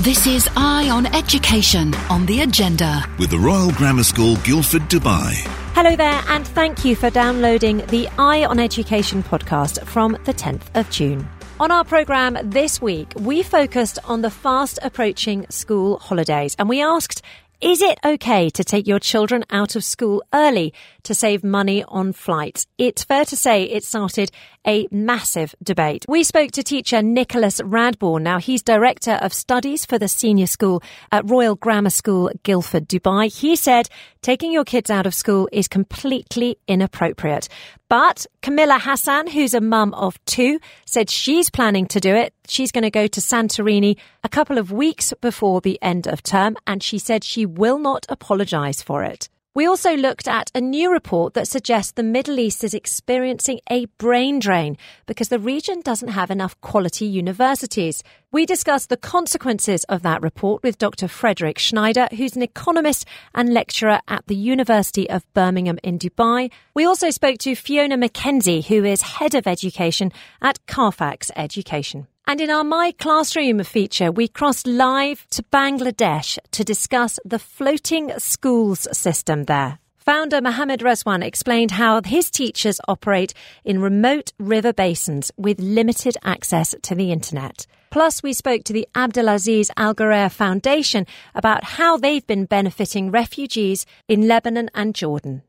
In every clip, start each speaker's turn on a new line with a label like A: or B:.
A: This is Eye on Education on the agenda.
B: with the Royal Grammar School, Guildford, Dubai.
C: Hello there, and thank you for downloading the Eye on Education podcast from the 10th of June. On our programme this week, we focused on the fast approaching school holidays and we asked, is it okay to take your children out of school early to save money on flights? It's fair to say it started a massive debate. We spoke to teacher Nicholas Radbourne. Now, he's Director of Studies for the Senior School at Royal Grammar School, Guildford, Dubai. He said taking your kids out of school is completely inappropriate. But Camilla Hassan, who's a mum of two, said she's planning to do it. She's going to go to Santorini a couple of weeks before the end of term, and she said she will not apologise for it. We also looked at a new report that suggests the Middle East is experiencing a brain drain because the region doesn't have enough quality universities. We discussed the consequences of that report with Dr. Frederick Schneider, who's an economist and lecturer at the University of Birmingham in Dubai. We also spoke to Fiona McKenzie, who is head of education at Carfax Education. And in our My Classroom feature, we crossed live to Bangladesh to discuss the floating schools system there. Founder Mohammed Rezwan explained how his teachers operate in remote river basins with limited access to the internet. Plus, we spoke to the Abdulaziz Al Ghurair Foundation about how they've been benefiting refugees in Lebanon and Jordan.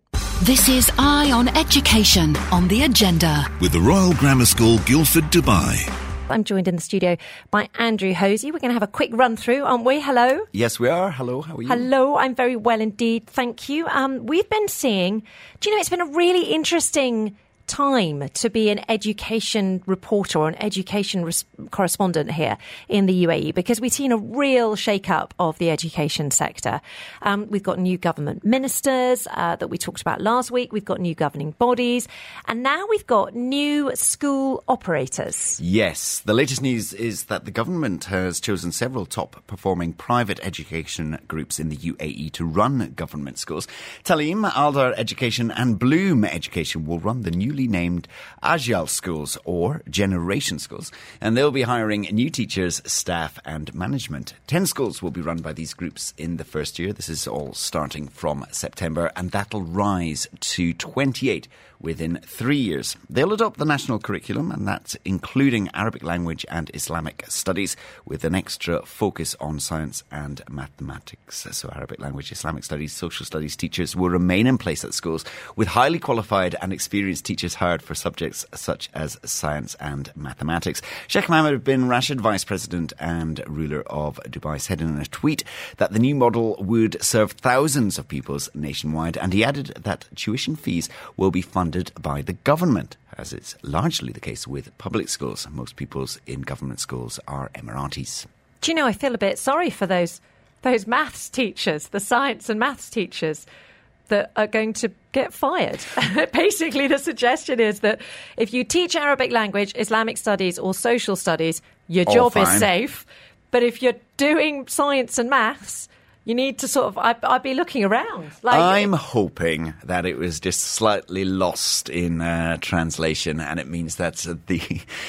A: This is Eye on Education on the agenda.
B: With the Royal Grammar School, Guildford, Dubai.
C: I'm joined in the studio by Andrew Hosey. We're going to have a quick run through, aren't we? Hello.
D: Yes, we are. Hello, how are you?
C: Hello, I'm very well indeed. Thank you. Um, we've been seeing, do you know, it's been a really interesting time to be an education reporter or an education res- correspondent here in the UAE because we've seen a real shake up of the education sector. Um, we've got new government ministers uh, that we talked about last week. We've got new governing bodies. And now we've got new school operators.
D: Yes, the latest news is that the government has chosen several top performing private education groups in the UAE to run government schools. Taaleem, Aldar Education, and Bloom Education will run the newly named Ajyal schools or Generation schools, and they'll be hiring new teachers, staff, and management. Ten schools will be run by these groups in the first year. This is all starting from September, and that'll rise to 28 within three years. They'll adopt the national curriculum, and that's including Arabic language and Islamic studies, with an extra focus on science and mathematics. So, Arabic language, Islamic studies, social studies teachers will remain in place at schools, with highly qualified and experienced teachers hired for subjects such as science and mathematics. Sheikh Mohammed bin Rashid, Vice President and ruler of Dubai, said in a tweet that the new model would serve thousands of pupils nationwide, and he added that tuition fees will be funded by the government, as it's largely the case with public schools. Most pupils in government schools are Emiratis.
C: Do you know, I feel a bit sorry for those those maths teachers, the science and maths teachers that are going to get fired. Basically, the suggestion is that if you teach Arabic language, Islamic studies, or social studies, your
D: All
C: job is safe. But if you're doing science and maths, you need to sort of. I, I'd be looking around. Like,
D: I'm hoping that it was just slightly lost in uh, translation, and it means that the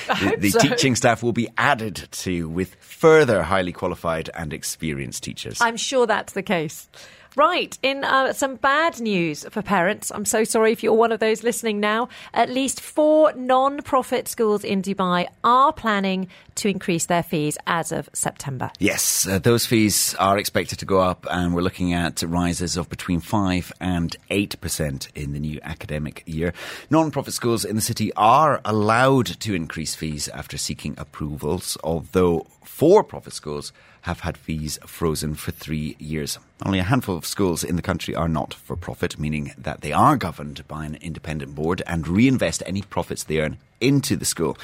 D: the, the
C: so.
D: teaching staff will be added to with further highly qualified and experienced teachers.
C: I'm sure that's the case. Right, in uh, some bad news for parents, I'm so sorry if you're one of those listening now. At least four non profit schools in Dubai are planning to increase their fees as of September.
D: Yes, uh, those fees are expected to go up, and we're looking at rises of between 5 and 8% in the new academic year. Non profit schools in the city are allowed to increase fees after seeking approvals, although for profit schools have had fees frozen for three years. Only a handful of schools in the country are not for profit, meaning that they are governed by an independent board and reinvest any profits they earn into the school.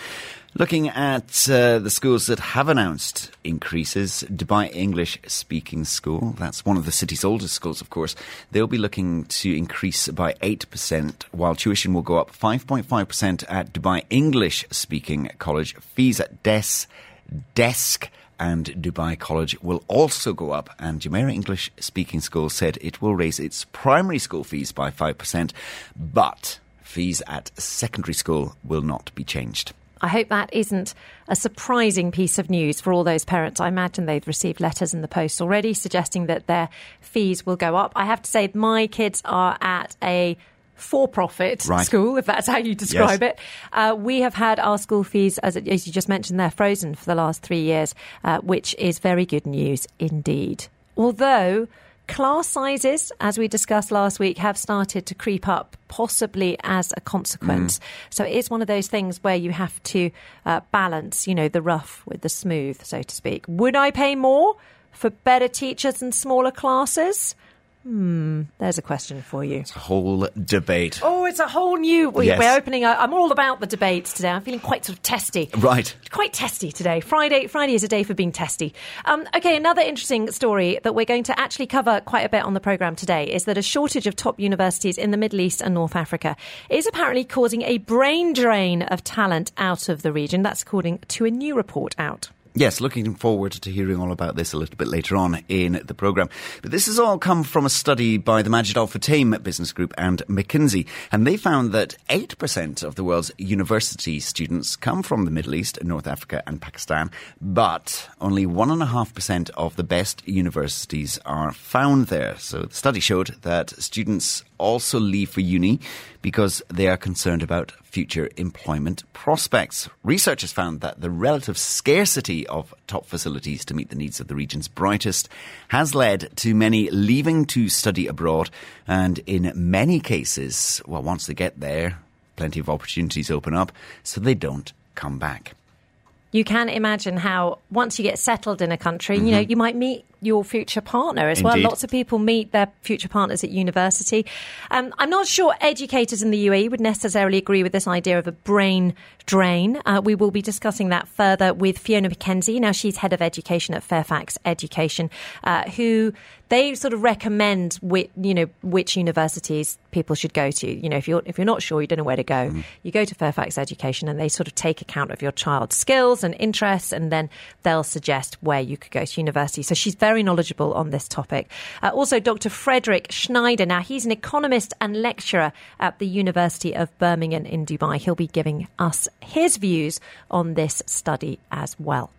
D: Looking at uh, the schools that have announced increases, Dubai English Speaking School, that's one of the city's oldest schools, of course, they'll be looking to increase by 8%, while tuition will go up 5.5% at Dubai English Speaking College. Fees at DES, DESC, and Dubai College will also go up. And Jumeirah English Speaking School said it will raise its primary school fees by 5%, but fees at secondary school will not be changed.
C: I hope that isn't a surprising piece of news for all those parents. I imagine they've received letters in the post already suggesting that their fees will go up. I have to say, my kids are at a for profit
D: Right.
C: school, if that's how you describe
D: Yes.
C: it. Uh, we have had our school fees, as, as you just mentioned, they're frozen for the last three years, uh, which is very good news indeed. Although class sizes, as we discussed last week, have started to creep up, possibly as a consequence. So it is one of those things where you have to uh, balance, you know, the rough with the smooth, so to speak. Would I pay more for better teachers and smaller classes? Hmm, there's a question for you.
D: It's a whole debate.
C: Oh, it's a whole new. We,
D: Yes.
C: We're opening. A, I'm all about the debates today. I'm feeling quite sort of testy.
D: Right.
C: Quite testy today. Friday. Friday is a day for being testy. Um, okay, another interesting story that we're going to actually cover quite a bit on the program today is that a shortage of top universities in the Middle East and North Africa is apparently causing a brain drain of talent out of the region. That's according to a new report out.
D: Yes, looking forward to hearing all about this a little bit later on in the programme. But this has all come from a study by the Majid Al Futtaim Business Group and McKinsey. And they found that 8% of the world's university students come from the Middle East, North Africa, and Pakistan. But only 1.5% of the best universities are found there. So the study showed that students also leave for uni because they are concerned about future employment prospects. Researchers found that the relative scarcity of top facilities to meet the needs of the region's brightest has led to many leaving to study abroad. And in many cases, well, once they get there, plenty of opportunities open up, so they don't come back.
C: you can imagine how once you get settled in a country, you know, mm-hmm. you might meet your future partner as well.
D: Mm-hmm.
C: Lots of people meet their future partners at university. Um, I'm not sure educators in the UAE would necessarily agree with this idea of a brain drain. Uh, we will be discussing that further with Fiona McKenzie. Now, she's head of education at Fairfax Education, uh, who they sort of recommend which, you know, which universities people should go to. You know, if you're if you're not sure, you don't know where to go, you go to Fairfax Education, and they sort of take account of your child's skills and interests, and then they'll suggest where you could go to university. So she's very knowledgeable on this topic. Uh, also, Dr. Frederick Schneider. Now he's an economist and lecturer at the University of Birmingham in Dubai. He'll be giving us his views on this study as well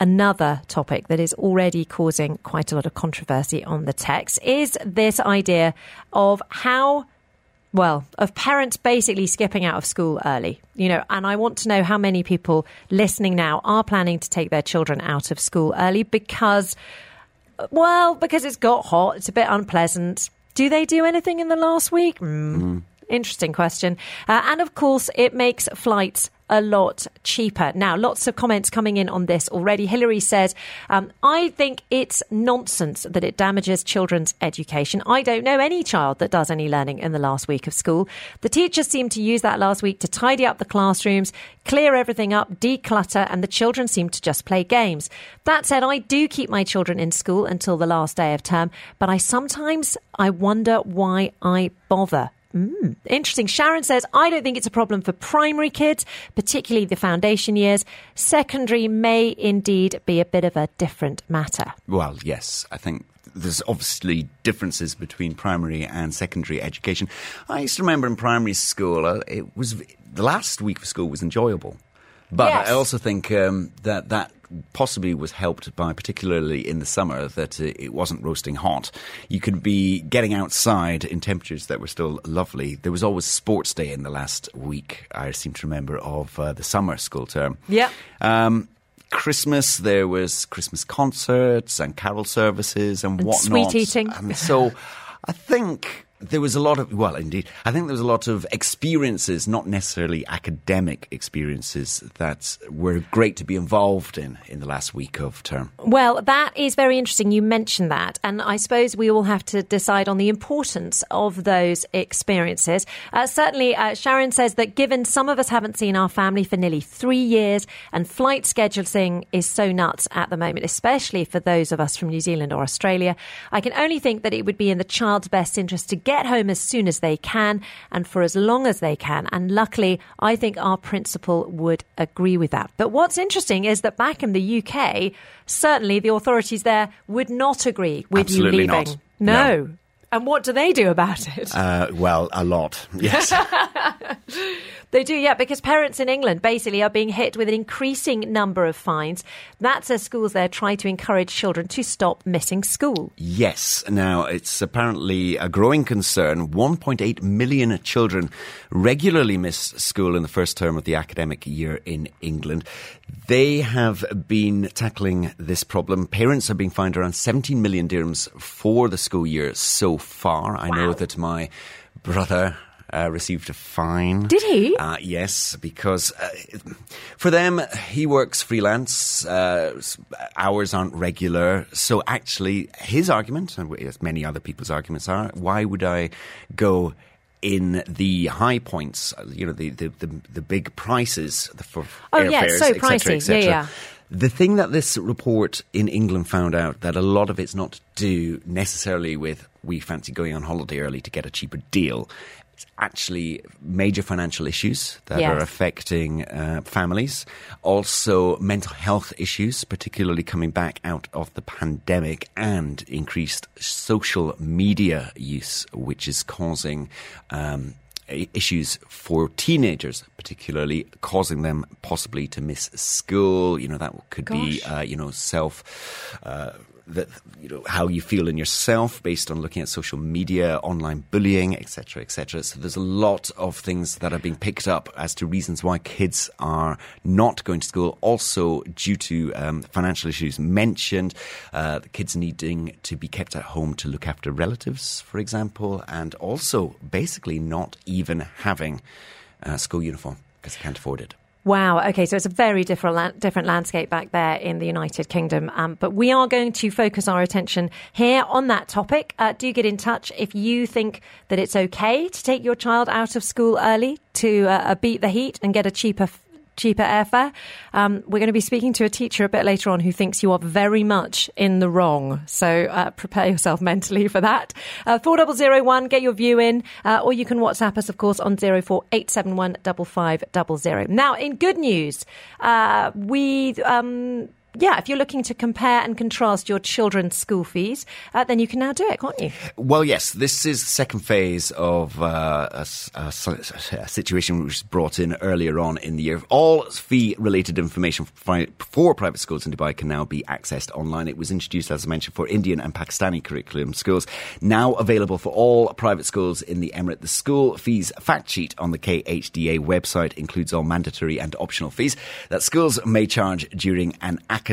C: another topic that is already causing quite a lot of controversy on the text is this idea of how well, of parents basically skipping out of school early, you know, and I want to know how many people listening now are planning to take their children out of school early because, well, because it's got hot, it's a bit unpleasant. Do they do anything in the last week? Mm. Interesting question. Uh, and of course, it makes flights a lot cheaper. Now, lots of comments coming in on this already. Hillary says, um, I think it's nonsense that it damages children's education. I don't know any child that does any learning in the last week of school. The teachers seem to use that last week to tidy up the classrooms, clear everything up, declutter, and the children seem to just play games. That said, I do keep my children in school until the last day of term, but I sometimes I wonder why I bother. Mm, interesting. Sharon says, I don't think it's a problem for primary kids, particularly the foundation years. Secondary may indeed be a bit of a different matter.
D: Well, yes, I think there's obviously differences between primary and secondary education. I used to remember in primary school, uh, it was the last week of school was enjoyable, but
C: Yes.
D: I also think um, that that possibly was helped by, particularly in the summer, that uh, it wasn't roasting hot. You could be getting outside in temperatures that were still lovely. There was always sports day in the last week. I seem to remember of uh, the summer school term.
C: Yeah.
D: Um, Christmas, there was Christmas concerts and carol services and,
C: And
D: whatnot.
C: sweet eating.
D: And so I think there was a lot of, well, indeed, I think there was a lot of experiences, not necessarily academic experiences, that were great to be involved in in the last week of term.
C: Well, that is very interesting. You mentioned that. And I suppose we all have to decide on the importance of those experiences. Uh, certainly, uh, Sharon says that given some of us haven't seen our family for nearly three years and flight scheduling is so nuts at the moment, especially for those of us from New Zealand or Australia, I can only think that it would be in the child's best interest to get home as soon as they can and for as long as they can. And luckily, I think our principal would agree with that. But what's interesting is that back in the UK, certainly the authorities there would not agree with
D: Absolutely
C: you leaving.
D: not.
C: No.
D: No.
C: And what do they do about it?
D: Uh, well, a lot, yes.
C: They do, yeah, because parents in England basically are being hit with an increasing number of fines. That's as schools there try to encourage children to stop missing school.
D: Yes. Now, it's apparently a growing concern. 1.8 million children regularly miss school in the first term of the academic year in England. They have been tackling this problem. Parents have been fined around 17 million dirhams for the school year so far. I know that my brother uh, received a fine.
C: Did he?
D: Uh, yes, because uh, for them, he works freelance, uh, hours aren't regular. So actually, his argument, and as many other people's arguments are, why would I go in the high points, uh, you know, the, the, the, the big prices for
C: Oh,
D: airfares,
C: yeah, so
D: et cetera, et.
C: Yeah, yeah.
D: The thing that this report in England found out that a lot of it's not to do necessarily with we fancy going on holiday early to get a cheaper deal. It's actually major financial issues that
C: Yes.
D: are affecting uh, families. Also, mental health issues, particularly coming back out of the pandemic, and increased social media use, which is causing. Um, issues for teenagers, particularly causing them possibly to miss school. You know, that could be, uh, you know, self, uh, that, you know, how you feel in yourself based on looking at social media, online bullying, etc., etc. So there's a lot of things that are being picked up as to reasons why kids are not going to school. Also, due to um, financial issues mentioned, uh, the kids needing to be kept at home to look after relatives, for example, and also basically not even having a school uniform because they can't afford it.
C: Wow. Okay, so it's a very different different landscape back there in the United Kingdom. Um, but we are going to focus our attention here on that topic. Uh, do get in touch if you think that it's okay to take your child out of school early to uh, beat the heat and get a cheaper. Cheaper airfare. Um, we're going to be speaking to a teacher a bit later on who thinks you are very much in the wrong. So uh, prepare yourself mentally for that. Uh, 4001, get your view in, uh, or you can WhatsApp us, of course, on 04871 5500. Now, in good news, uh, we. Um, yeah, if you're looking to compare and contrast your children's school fees, uh, then you can now do it, can't you?
D: Well, yes, this is the second phase of uh, a, a a situation which was brought in earlier on in the year. All fee related information for, for private schools in Dubai can now be accessed online. It was introduced, as I mentioned, for Indian and Pakistani curriculum schools, now available for all private schools in the Emirate. The school fees fact sheet on the KHDA website includes all mandatory and optional fees that schools may charge during an academic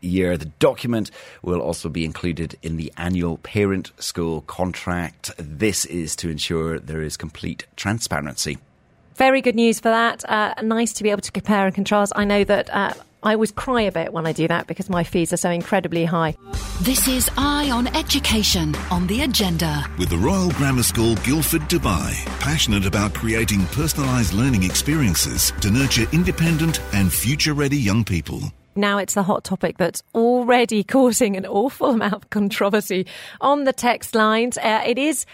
D: year. The document will also be included in the annual parent school contract. This is to ensure there is complete transparency.
C: Very good news for that. Uh, nice to be able to compare and contrast. I know that uh, I always cry a bit when I do that because my fees are so incredibly high.
A: This is Eye on Education on the agenda.
B: With the Royal Grammar School Guildford, Dubai, passionate about creating personalised learning experiences to nurture independent and future ready young people.
C: Now it's the hot topic that's already causing an awful amount of controversy on the text lines. Uh, it is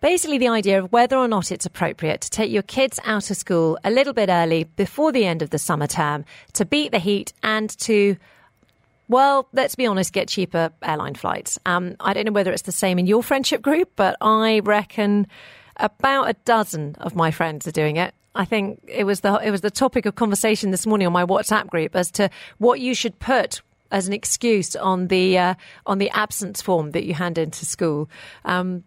C: basically the idea of whether or not it's appropriate to take your kids out of school a little bit early before the end of the summer term to beat the heat and to well, let's be honest, get cheaper airline flights. Um, I don't know whether it's the same in your friendship group, but I reckon about a dozen of my friends are doing it. I think it was the it was the topic of conversation this morning on my WhatsApp group as to what you should put as an excuse on the uh, on the absence form that you hand into school. Um,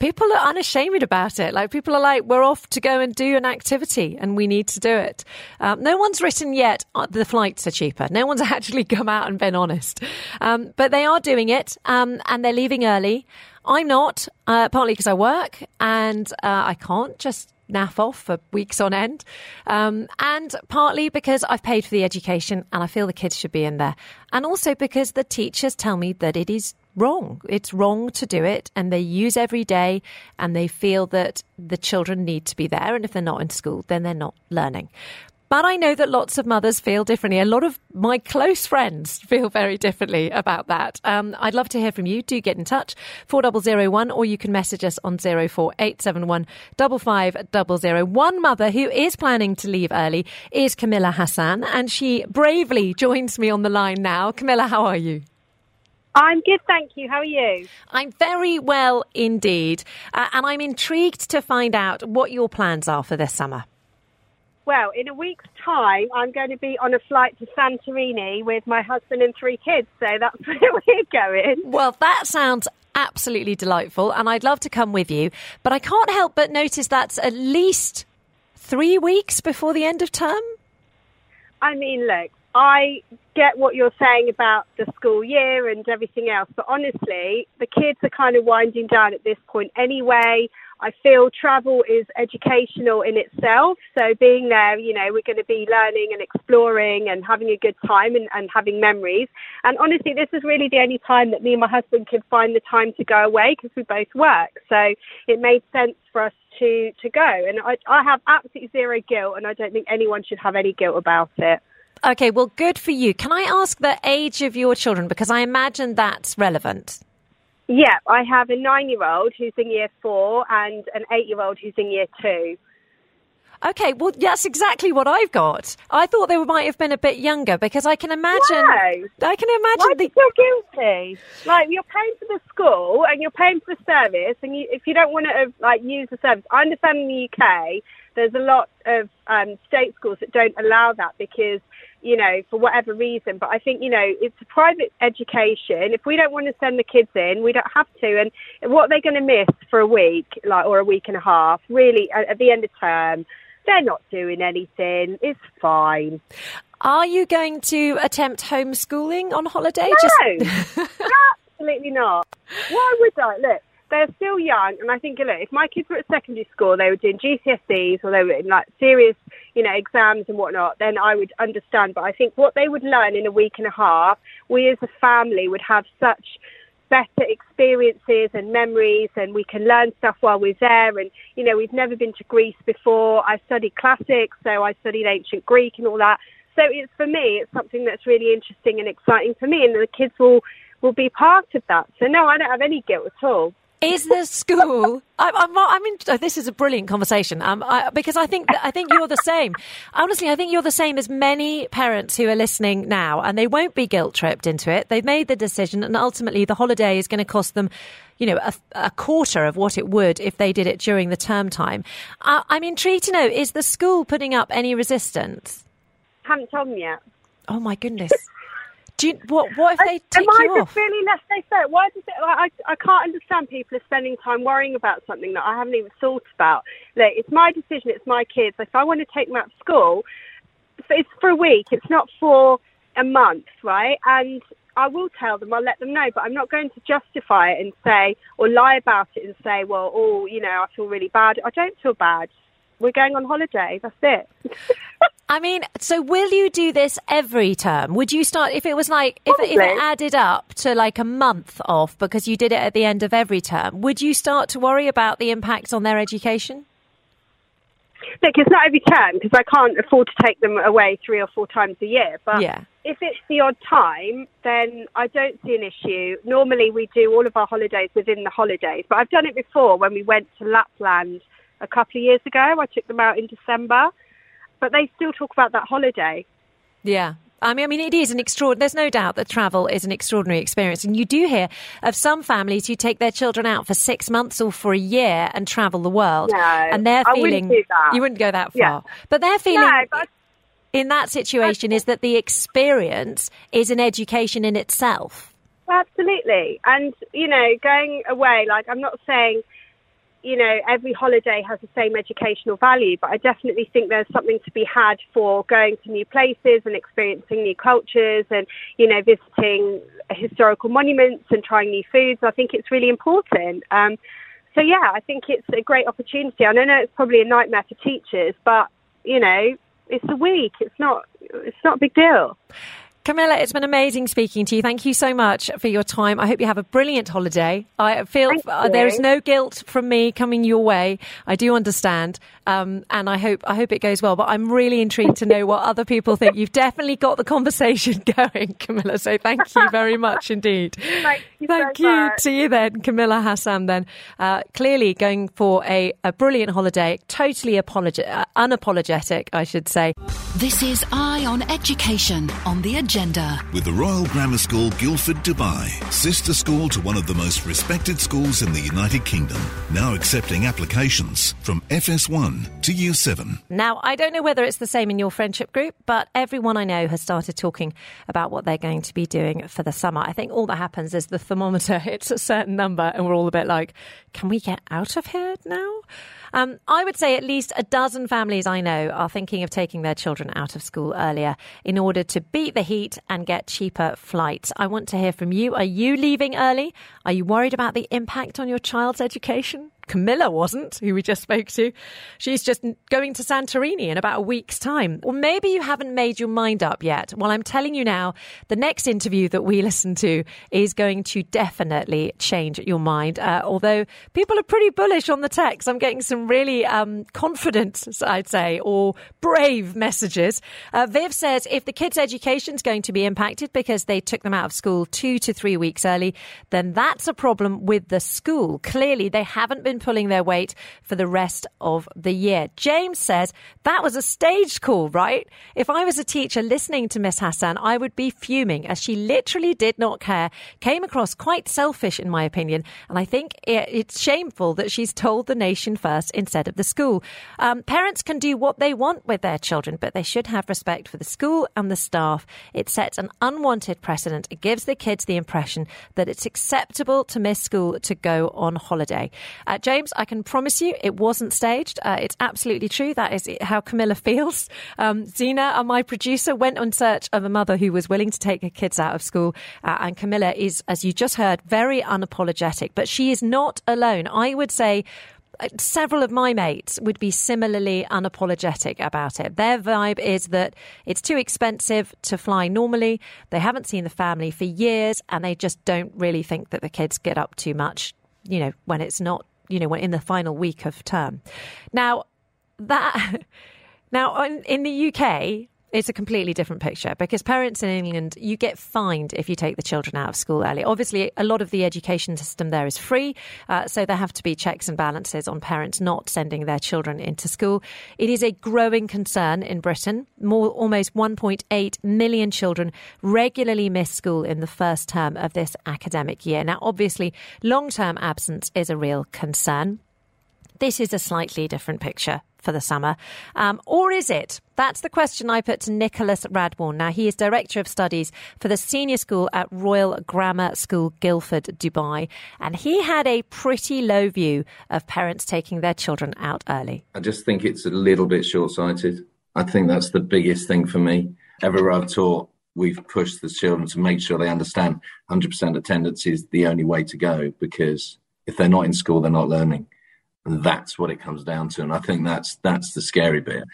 C: people are unashamed about it. Like people are like, we're off to go and do an activity, and we need to do it. Um, no one's written yet. uh, The flights are cheaper. No one's actually come out and been honest, um, but they are doing it, um, and they're leaving early. I'm not, uh, partly because I work and uh, I can't just naff off for weeks on end, um, and partly because I've paid for the education and I feel the kids should be in there, and also because the teachers tell me that it is wrong. It's wrong to do it, and they use every day, and they feel that the children need to be there, and if they're not in school, then they're not learning. But I know that lots of mothers feel differently. A lot of my close friends feel very differently about that. Um, I'd love to hear from you. Do get in touch, 4001, or you can message us on 04871 5500. One mother who is planning to leave early is Camilla Hassan, and she bravely joins me on the line now. Camilla, how are you?
E: I'm good, thank you. How are you?
C: I'm very well indeed, uh, and I'm intrigued to find out what your plans are for this summer.
E: Well, in a week's time, I'm going to be on a flight to Santorini with my husband and three kids. So that's where we're going.
C: Well, that sounds absolutely delightful, and I'd love to come with you. But I can't help but notice that's at least three weeks before the end of term.
E: I mean, look, I get what you're saying about the school year and everything else, but honestly, the kids are kind of winding down at this point anyway. I feel travel is educational in itself. So being there, you know, we're going to be learning and exploring and having a good time and, and having memories. And honestly, this is really the only time that me and my husband could find the time to go away because we both work. So it made sense for us to, to go. And I, I have absolutely zero guilt and I don't think anyone should have any guilt about it.
C: Okay, well, good for you. Can I ask the age of your children? Because I imagine that's relevant.
E: Yeah, I have a nine year old who's in year four and an eight year old who's in year two.
C: Okay, well, that's exactly what I've got. I thought they might have been a bit younger because I can imagine.
E: Why?
C: I can imagine
E: Why do
C: the.
E: you guilty? Like you're paying for the school and you're paying for the service, and you, if you don't want to uh, like use the service, I understand in the UK there's a lot of um, state schools that don't allow that because you know for whatever reason. But I think you know it's a private education. If we don't want to send the kids in, we don't have to. And what they're going to miss for a week, like or a week and a half, really at, at the end of term. They're not doing anything. It's fine.
C: Are you going to attempt homeschooling on holiday?
E: No, absolutely not. Why would I? Look, they're still young, and I think, look, if my kids were at secondary school, they were doing GCSEs or they were in like serious, you know, exams and whatnot, then I would understand. But I think what they would learn in a week and a half, we as a family would have such better experiences and memories and we can learn stuff while we're there. And you know we've never been to Greece before. I studied classics so I studied ancient Greek and all that. So it's for me it's something that's really interesting and exciting for me and the kids will will be part of that. So no I don't have any guilt at all
C: Is the school? I'm, I'm, I'm in, oh, this is a brilliant conversation um, I, because I think I think you're the same. Honestly, I think you're the same as many parents who are listening now, and they won't be guilt tripped into it. They've made the decision, and ultimately, the holiday is going to cost them, you know, a, a quarter of what it would if they did it during the term time. Uh, I'm intrigued to know: is the school putting up any resistance?
E: haven't told me yet
C: Oh my goodness! Do you, what? What if they tick
E: Am I
C: you
E: just
C: off?
E: really laissez-faire? Why does it? Like, I I can't understand people are spending time worrying about something that I haven't even thought about. Look, it's my decision. It's my kids. If I want to take them out of school, it's for a week. It's not for a month, right? And I will tell them. I'll let them know. But I'm not going to justify it and say or lie about it and say, well, oh, you know, I feel really bad. I don't feel bad. We're going on holiday. That's it.
C: I mean, so will you do this every term? Would you start if it was like if, if it added up to like a month off because you did it at the end of every term? Would you start to worry about the impact on their education?
E: Look, it's not every term because I can't afford to take them away three or four times a year. But
C: Yeah.
E: if it's the odd time, then I don't see an issue. Normally, we do all of our holidays within the holidays, but I've done it before when we went to Lapland a couple of years ago. I took them out in December, but they still talk about that holiday.
C: Yeah. I mean, I mean, it is an extraordinary. There's no doubt that travel is an extraordinary experience, and you do hear of some families who take their children out for six months or for a year and travel the world,
E: No,
C: and they're
E: I wouldn't
C: feeling
E: do that.
C: you wouldn't go that far,
E: Yeah.
C: but they're feeling
E: No, but
C: in that situation is that the experience is an education in itself.
E: Absolutely. And, you know, going away, like, I'm not saying, you know, every holiday has the same educational value, but I definitely think there's something to be had for going to new places and experiencing new cultures and, you know, visiting historical monuments and trying new foods. I think it's really important. Um, so, yeah, I think it's a great opportunity. I know it's probably a nightmare for teachers, but, you know, it's a week. It's not, it's not a big deal.
C: Camilla, it's been amazing speaking to you. Thank you so much for your time. I hope you have a brilliant holiday. I feel uh, there is no guilt from me coming your way. I do understand, um, and I hope I hope it goes well. But I'm really intrigued to know what other people think. You've definitely got the conversation going, Camilla. So thank you very much indeed.
E: Thank you
C: Thank
E: so
C: you.
E: much.
C: See you then, Camilla Hassan. Then uh, clearly going for a, a brilliant holiday, totally apologi- uh, unapologetic, I should say.
A: This is Eye on Education on the Agenda. agenda.
B: With the Royal Grammar School Guildford Dubai, sister school to one of the most respected schools in the United Kingdom, now accepting applications from FS1 to Year 7.
C: Now, I don't know whether it's the same in your friendship group, but everyone I know has started talking about what they're going to be doing for the summer. I think all that happens is the thermometer hits a certain number and we're all a bit like, can we get out of here now? Um, I would say at least a dozen families I know are thinking of taking their children out of school earlier in order to beat the heat and get cheaper flights. I want to hear from you. Are you leaving early? Are you worried about the impact on your child's education? Camilla wasn't, who we just spoke to. She's just going to Santorini in about a week's time. Or maybe you haven't made your mind up yet. Well, I'm telling you now, the next interview that we listen to is going to definitely change your mind. Uh, although people are pretty bullish on the text. I'm getting some really um, confident, I'd say, or brave messages. Uh, Viv says if the kids' education is going to be impacted because they took them out of school two to three weeks early, then that's a problem with the school. Clearly, they haven't been pulling their weight for the rest of the year. James says that was a staged call, right? If I was a teacher listening to Miss Hassan, I would be fuming as she literally did not care, came across quite selfish in my opinion, and I think it's shameful that she's told the nation first instead of the school. Um, parents can do what they want with their children, but they should have respect for the school and the staff. It sets an unwanted precedent. It gives the kids the impression that it's acceptable to miss school to go on holiday. Uh, James, I can promise you it wasn't staged. Uh, it's absolutely true. That is how Camilla feels. Um, Zena, uh, my producer, went on search of a mother who was willing to take her kids out of school. Uh, and Camilla is, as you just heard, very unapologetic. But she is not alone. I would say uh, several of my mates would be similarly unapologetic about it. Their vibe is that it's too expensive to fly normally. They haven't seen the family for years and they just don't really think that the kids get up too much, you know, when it's not you know, in the final week of term. Now, that now in the UK, it's a completely different picture because parents in England, you get fined if you take the children out of school early. Obviously, a lot of the education system there is free, uh, so there have to be checks and balances on parents not sending their children into school. It is a growing concern in Britain. More, almost 1.8 million children regularly miss school in the first term of this academic year. Now, obviously, long term absence is a real concern. This is a slightly different picture for the summer. Um, or is it? That's the question I put to Nicholas Radbourne. Now, he is Director of Studies for the Senior School at Royal Grammar School, Guildford, Dubai. And he had a pretty low view of parents taking their children out early.
F: I just think it's a little bit short sighted. I think that's the biggest thing for me. Everywhere I've taught, we've pushed the children to make sure they understand 100% attendance is the only way to go because if they're not in school, they're not learning. And that's what it comes down to. And I think that's that's the scary bit.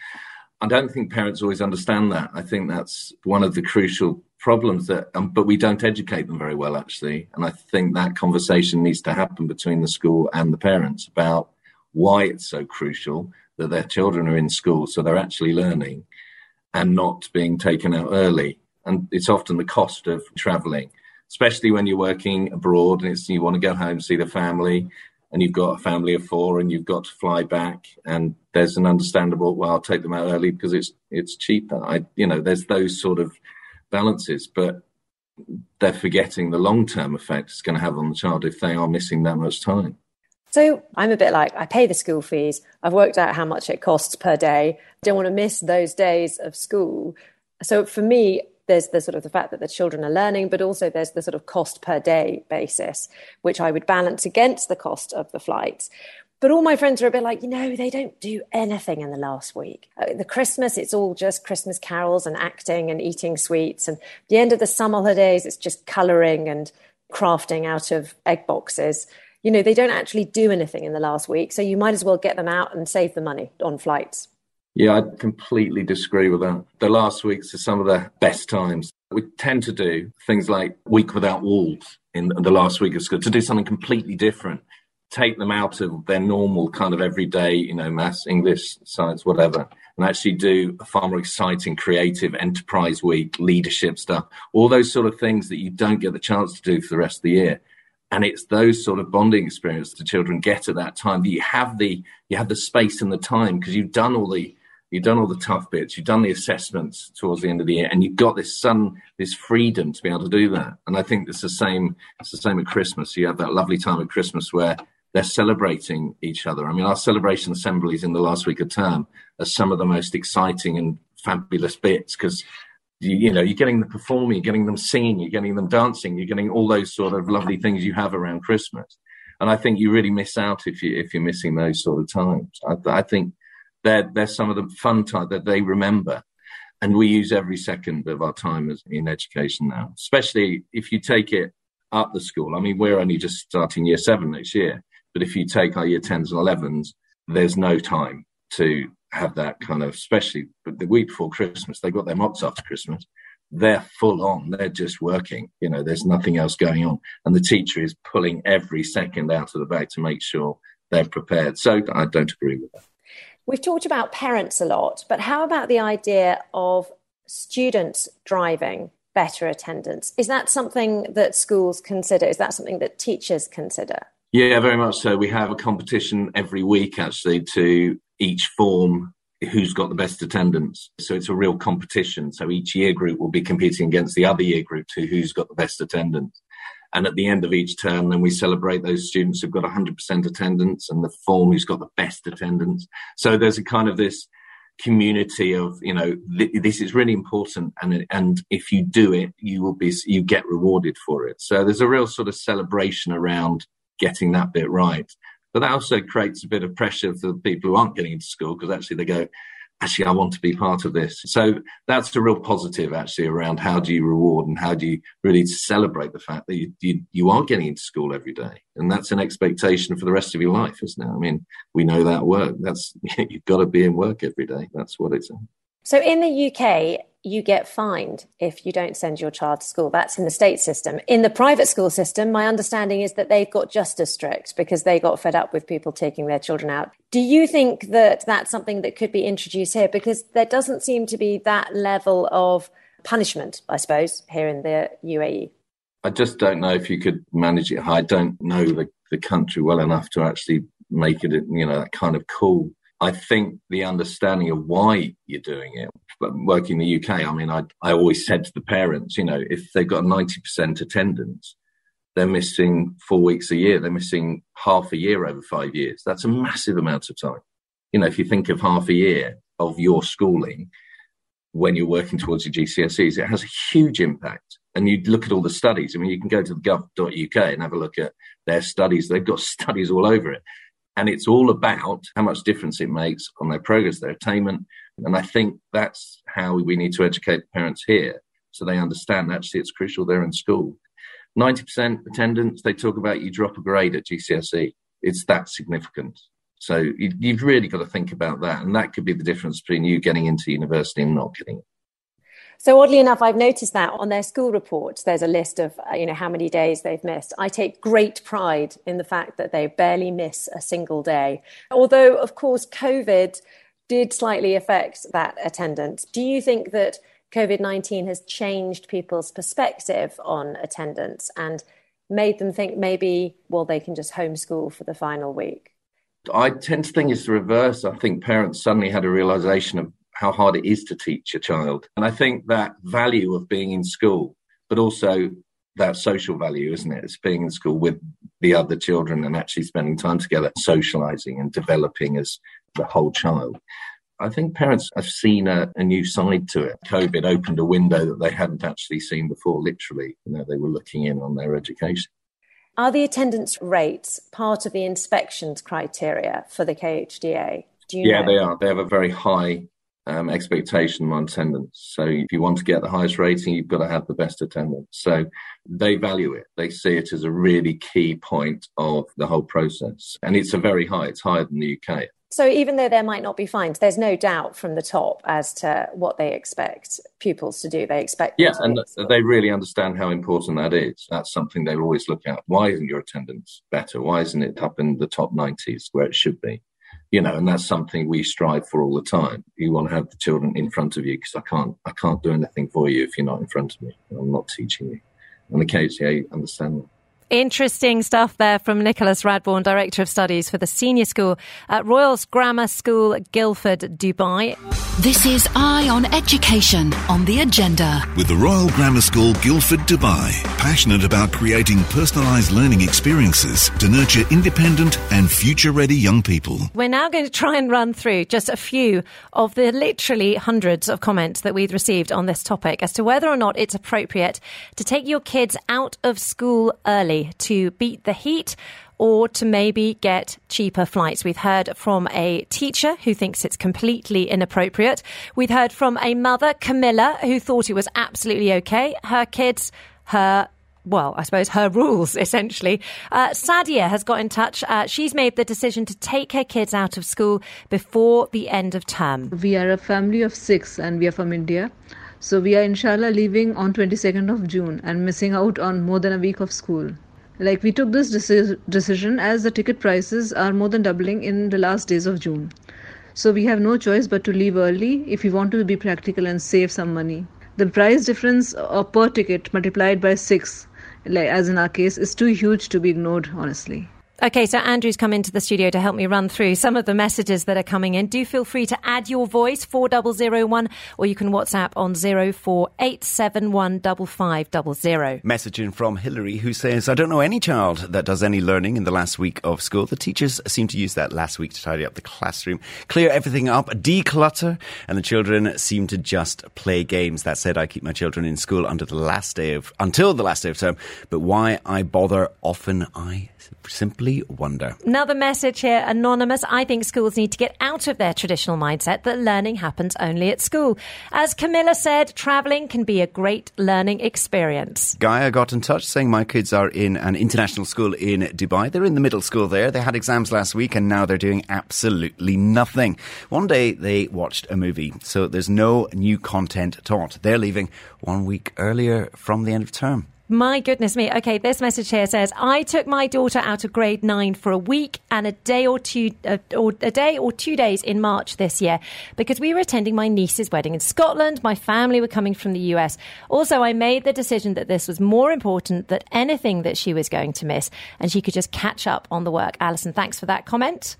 F: I don't think parents always understand that. I think that's one of the crucial problems that, um, but we don't educate them very well, actually. And I think that conversation needs to happen between the school and the parents about why it's so crucial that their children are in school so they're actually learning and not being taken out early. And it's often the cost of traveling, especially when you're working abroad and it's, you want to go home, see the family, and you've got a family of four and you've got to fly back and there's an understandable well i'll take them out early because it's it's cheaper i you know there's those sort of balances but they're forgetting the long term effect it's going to have on the child if they are missing that much time
C: so I'm a bit like, I pay the school fees. I've worked out how much it costs per day. I don't want to miss those days of school. So for me, there's the sort of the fact that the children are learning, but also there's the sort of cost per day basis, which I would balance against the cost of the flights. But all my friends are a bit like, you know, they don't do anything in the last week. Uh, the Christmas, it's all just Christmas carols and acting and eating sweets. And the end of the summer holidays, it's just colouring and crafting out of egg boxes. You know, they don't actually do anything in the last week. So you might as well get them out and save the money on flights.
F: Yeah, I completely disagree with that. The last weeks are some of the best times. We tend to do things like Week Without Walls in the last week of school to do something completely different, take them out of their normal kind of everyday, you know, maths, English, science, whatever, and actually do a far more exciting, creative enterprise week, leadership stuff, all those sort of things that you don't get the chance to do for the rest of the year and it's those sort of bonding experiences the children get at that time that you have the you have the space and the time because you've done all the you've done all the tough bits, you've done the assessments towards the end of the year, and you've got this sun, this freedom to be able to do that. And I think it's the same. It's the same at Christmas. You have that lovely time at Christmas where they're celebrating each other. I mean, our celebration assemblies in the last week of term are some of the most exciting and fabulous bits because you, you, know you're getting them performing, you're getting them singing, you're getting them dancing, you're getting all those sort of lovely things you have around Christmas. And I think you really miss out if you if you're missing those sort of times. I, I think they're they're some of the fun times that they remember, and we use every second of our time as, in education now. Especially if you take it up the school. I mean, we're only just starting year seven next year, but if you take our year tens and elevens, there's no time to have that kind of, especially the week before Christmas, they got their mocks after Christmas. They're full on. They're just working. You know, there's nothing else going on. And the teacher is pulling every second out of the bag to make sure they're prepared. So I don't agree with that.
C: We've talked about parents a lot, but how about the idea of students driving better attendance? Is that something that schools consider? Is that something that teachers consider?
F: Yeah, very much so. We have a competition every week actually to each form who's got the best attendance. So it's a real competition. So each year group will be competing against the other year group to who's got the best attendance. And at the end of each term, then we celebrate those students who've got 100% attendance and the form who's got the best attendance. So there's a kind of this community of, you know, th- this is really important. And, and if you do it, you will be, you get rewarded for it. So there's a real sort of celebration around getting that bit right. But that also creates a bit of pressure for the people who aren't getting into school because actually they go, actually, I want to be part of this. So that's a real positive actually around how do you reward and how do you really celebrate the fact that you, you, you are getting into school every day. And that's an expectation for the rest of your life, isn't it? I mean, we know that work. That's, you've got to be in work every day. That's what it's.
C: So in the UK, you get fined if you don't send your child to school. That's in the state system. In the private school system, my understanding is that they've got just as strict because they got fed up with people taking their children out. Do you think that that's something that could be introduced here? Because there doesn't seem to be that level of punishment, I suppose, here in the UAE.
F: I just don't know if you could manage it. I don't know the, the country well enough to actually make it, you know, that kind of cool I think the understanding of why you're doing it, working in the UK, I mean, I, I always said to the parents, you know, if they've got 90% attendance, they're missing four weeks a year. They're missing half a year over five years. That's a massive amount of time. You know, if you think of half a year of your schooling when you're working towards your GCSEs, it has a huge impact. And you look at all the studies. I mean, you can go to the gov.uk and have a look at their studies. They've got studies all over it. And it's all about how much difference it makes on their progress, their attainment. And I think that's how we need to educate parents here so they understand actually it's crucial they're in school. 90% attendance, they talk about you drop a grade at GCSE. It's that significant. So you, have really got to think about that. And that could be the difference between you getting into university and not getting it.
C: So oddly enough, I've noticed that on their school reports, there's a list of uh, you know how many days they've missed. I take great pride in the fact that they barely miss a single day. Although, of course, COVID did slightly affect that attendance. Do you think that COVID 19 has changed people's perspective on attendance and made them think maybe, well, they can just homeschool for the final week?
F: I tend to think it's the reverse. I think parents suddenly had a realization of how hard it is to teach a child. And I think that value of being in school, but also that social value, isn't it? It's being in school with the other children and actually spending time together, socializing and developing as the whole child. I think parents have seen a, a, new side to it. COVID opened a window that they hadn't actually seen before, literally. You know, they were looking in on their education.
C: Are the attendance rates part of the inspections criteria for the KHDA?
F: yeah, know? they are. They have a very high um, expectation on attendance. So if you want to get the highest rating, you've got to have the best attendance. So they value it. They see it as a really key point of the whole process. And it's a very high, it's higher than the UK.
C: So even though there might not be fines, there's no doubt from the top as to what they expect pupils to do. They expect
F: yeah, and they really understand how important that is. That's something they always look at. Why isn't your attendance better? Why isn't it up in the top 90s where it should be? You know, and that's something we strive for all the time. You want to have the children in front of you because I can't, I can't do anything for you if you're not in front of me. I'm not teaching you. And the KHDA understand that.
C: Interesting stuff there from Nicholas Radbourne, Director of Studies for the Senior School at Royals Grammar School, Guildford, Dubai.
A: This is Eye on Education on the agenda.
B: With the Royal Grammar School, Guildford, Dubai, passionate about creating personalised learning experiences to nurture independent and future ready young people.
C: We're now going to try and run through just a few of the literally hundreds of comments that we've received on this topic as to whether or not it's appropriate to take your kids out of school early to beat the heat or to maybe get cheaper flights. We've heard from a teacher who thinks it's completely inappropriate. We've heard from a mother, Camilla, who thought it was absolutely okay. Her kids, her well, I suppose her rules, essentially. Uh, Sadia has got in touch. Uh, she's made the decision to take her kids out of school before the end of term.
G: We are a family of six and we are from India. So we are inshallah leaving on 22nd of June and missing out on more than a week of school. Like we took this deci- decision as the ticket prices are more than doubling in the last days of June. So we have no choice but to leave early if we want to be practical and save some money. The price difference uh, per ticket multiplied by 6 like as in our case is too huge to be ignored honestly.
C: Okay, so Andrew's come into the studio to help me run through some of the messages that are coming in. Do feel free to add your voice, 4001, or you can WhatsApp on 048715500.
D: Messaging from Hillary, who says, I don't know any child that does any learning in the last week of school. The teachers seem to use that last week to tidy up the classroom, clear everything up, declutter, and the children seem to just play games. That said, I keep my children in school under the last day of, until the last day of term, but why I bother often I simply wonder.
C: Another message here, anonymous. I think schools need to get out of their traditional mindset that learning happens only at school. As Camilla said, travelling can be a great learning experience.
D: Gaia got in touch saying my kids are in an international school in Dubai. They're in the middle school there. They had exams last week and now they're doing absolutely nothing. One day they watched a movie, so there's no new content taught. They're leaving one week earlier from the end of term.
C: My goodness me. Okay, this message here says I took my daughter out of grade nine for a week and a day or two, uh, or a day or two days in March this year because we were attending my niece's wedding in Scotland. My family were coming from the US. Also, I made the decision that this was more important than anything that she was going to miss and she could just catch up on the work. Alison, thanks for that comment.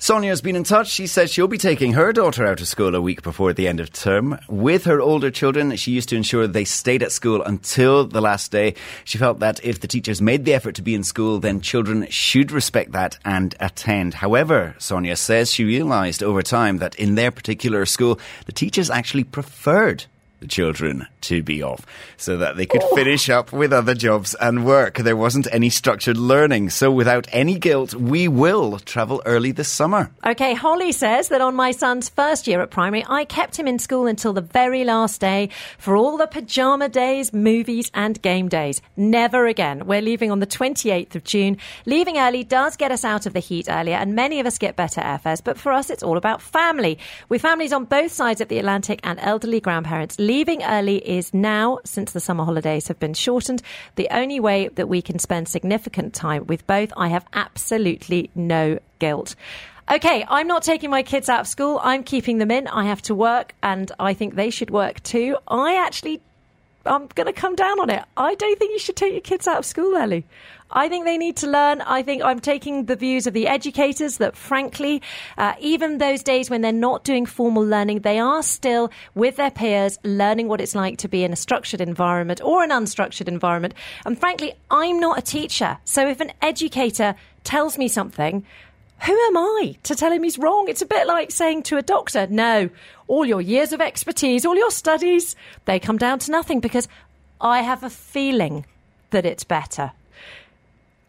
D: Sonia's been in touch. She says she'll be taking her daughter out of school a week before the end of term. With her older children, she used to ensure they stayed at school until the last day. She felt that if the teachers made the effort to be in school, then children should respect that and attend. However, Sonia says she realised over time that in their particular school, the teachers actually preferred the children to be off so that they could oh. finish up with other jobs and work. There wasn't any structured learning. So without any guilt, we will travel early this summer.
C: Okay, Holly says that on my son's first year at primary, I kept him in school until the very last day for all the pajama days, movies, and game days. Never again. We're leaving on the 28th of June. Leaving early does get us out of the heat earlier, and many of us get better airfares, but for us, it's all about family. With families on both sides of the Atlantic and elderly grandparents, leaving early is now, since the summer holidays have been shortened, the only way that we can spend significant time with both. I have absolutely no guilt. Okay, I'm not taking my kids out of school. I'm keeping them in. I have to work, and I think they should work too. I actually, I'm going to come down on it. I don't think you should take your kids out of school early. I think they need to learn. I think I'm taking the views of the educators that, frankly, uh, even those days when they're not doing formal learning, they are still with their peers learning what it's like to be in a structured environment or an unstructured environment. And frankly, I'm not a teacher. So if an educator tells me something, who am I to tell him he's wrong? It's a bit like saying to a doctor, no, all your years of expertise, all your studies, they come down to nothing because I have a feeling that it's better.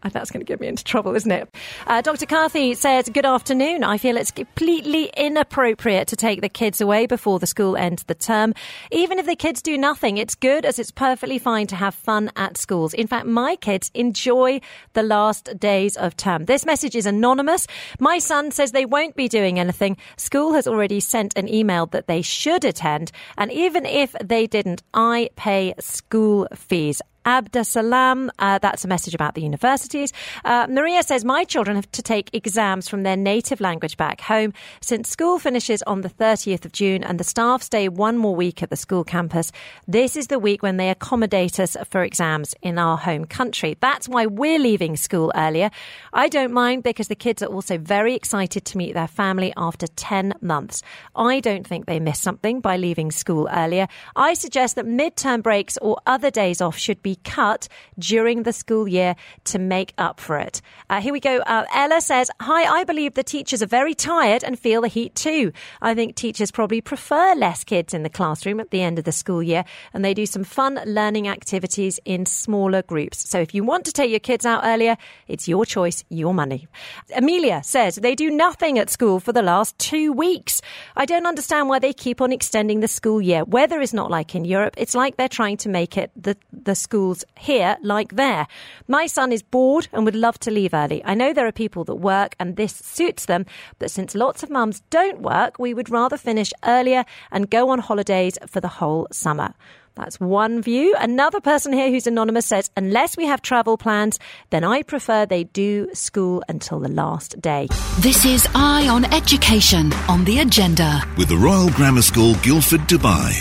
C: And that's going to get me into trouble, isn't it? Uh, Dr. Carthy says, Good afternoon. I feel it's completely inappropriate to take the kids away before the school ends the term. Even if the kids do nothing, it's good as it's perfectly fine to have fun at schools. In fact, my kids enjoy the last days of term. This message is anonymous. My son says they won't be doing anything. School has already sent an email that they should attend. And even if they didn't, I pay school fees. Abdasalam, uh, that's a message about the universities. Uh, Maria says, My children have to take exams from their native language back home since school finishes on the 30th of June and the staff stay one more week at the school campus. This is the week when they accommodate us for exams in our home country. That's why we're leaving school earlier. I don't mind because the kids are also very excited to meet their family after 10 months. I don't think they miss something by leaving school earlier. I suggest that midterm breaks or other days off should be cut during the school year to make up for it. Uh, here we go. Uh, Ella says, Hi, I believe the teachers are very tired and feel the heat too. I think teachers probably prefer less kids in the classroom at the end of the school year and they do some fun learning activities in smaller groups. So if you want to take your kids out earlier, it's your choice, your money. Amelia says they do nothing at school for the last two weeks. I don't understand why they keep on extending the school year. Weather is not like in Europe. It's like they're trying to make it the, the schools here like there. My son is bored and would love to leave early. I know there are people that work and this suits them, but since lots of mums don't work, we would rather finish earlier and go on holidays for the whole summer. That's one view. Another person here who's anonymous says, unless we have travel plans, then I prefer they do school until the last day.
A: This is Eye on Education on the agenda.
B: With the Royal Grammar School, Guildford, Dubai.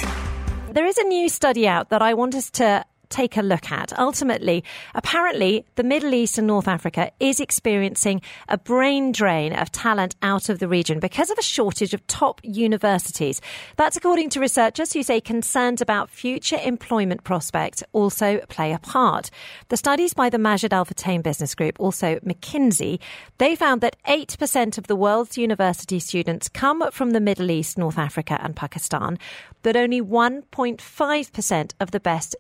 C: There is a new study out that I want us to take a look at. Ultimately, apparently, the Middle East and North Africa is experiencing a brain drain of talent out of the region because of a shortage of top universities. That's according to researchers who say concerns about future employment prospects also play a part. The studies by the Majid Al Futtaim Business Group, also McKinsey, they found that 8% of the world's university students come from the Middle East, North Africa, and Pakistan, but only 1.5% of the best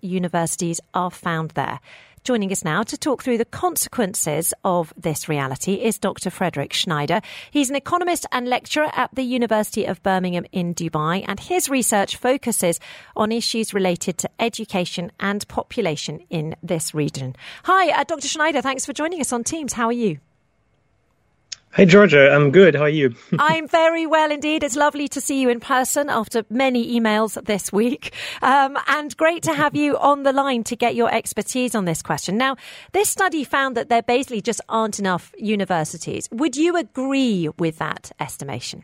C: universities are found there. Joining us now to talk through the consequences of this reality is Dr. Frederick Schneider. He's an economist and lecturer at the University of Birmingham in Dubai, and his research focuses on issues related to education and population in this region. Hi, uh, Dr. Schneider. Thanks for joining us on Teams. How are you?
H: Hi, Georgia. I'm good. How are you?
C: I'm very well indeed. It's lovely to see you in person after many emails this week. Um, and great to have you on the line to get your expertise on this question. Now, this study found that there basically just aren't enough universities. Would you agree with that estimation?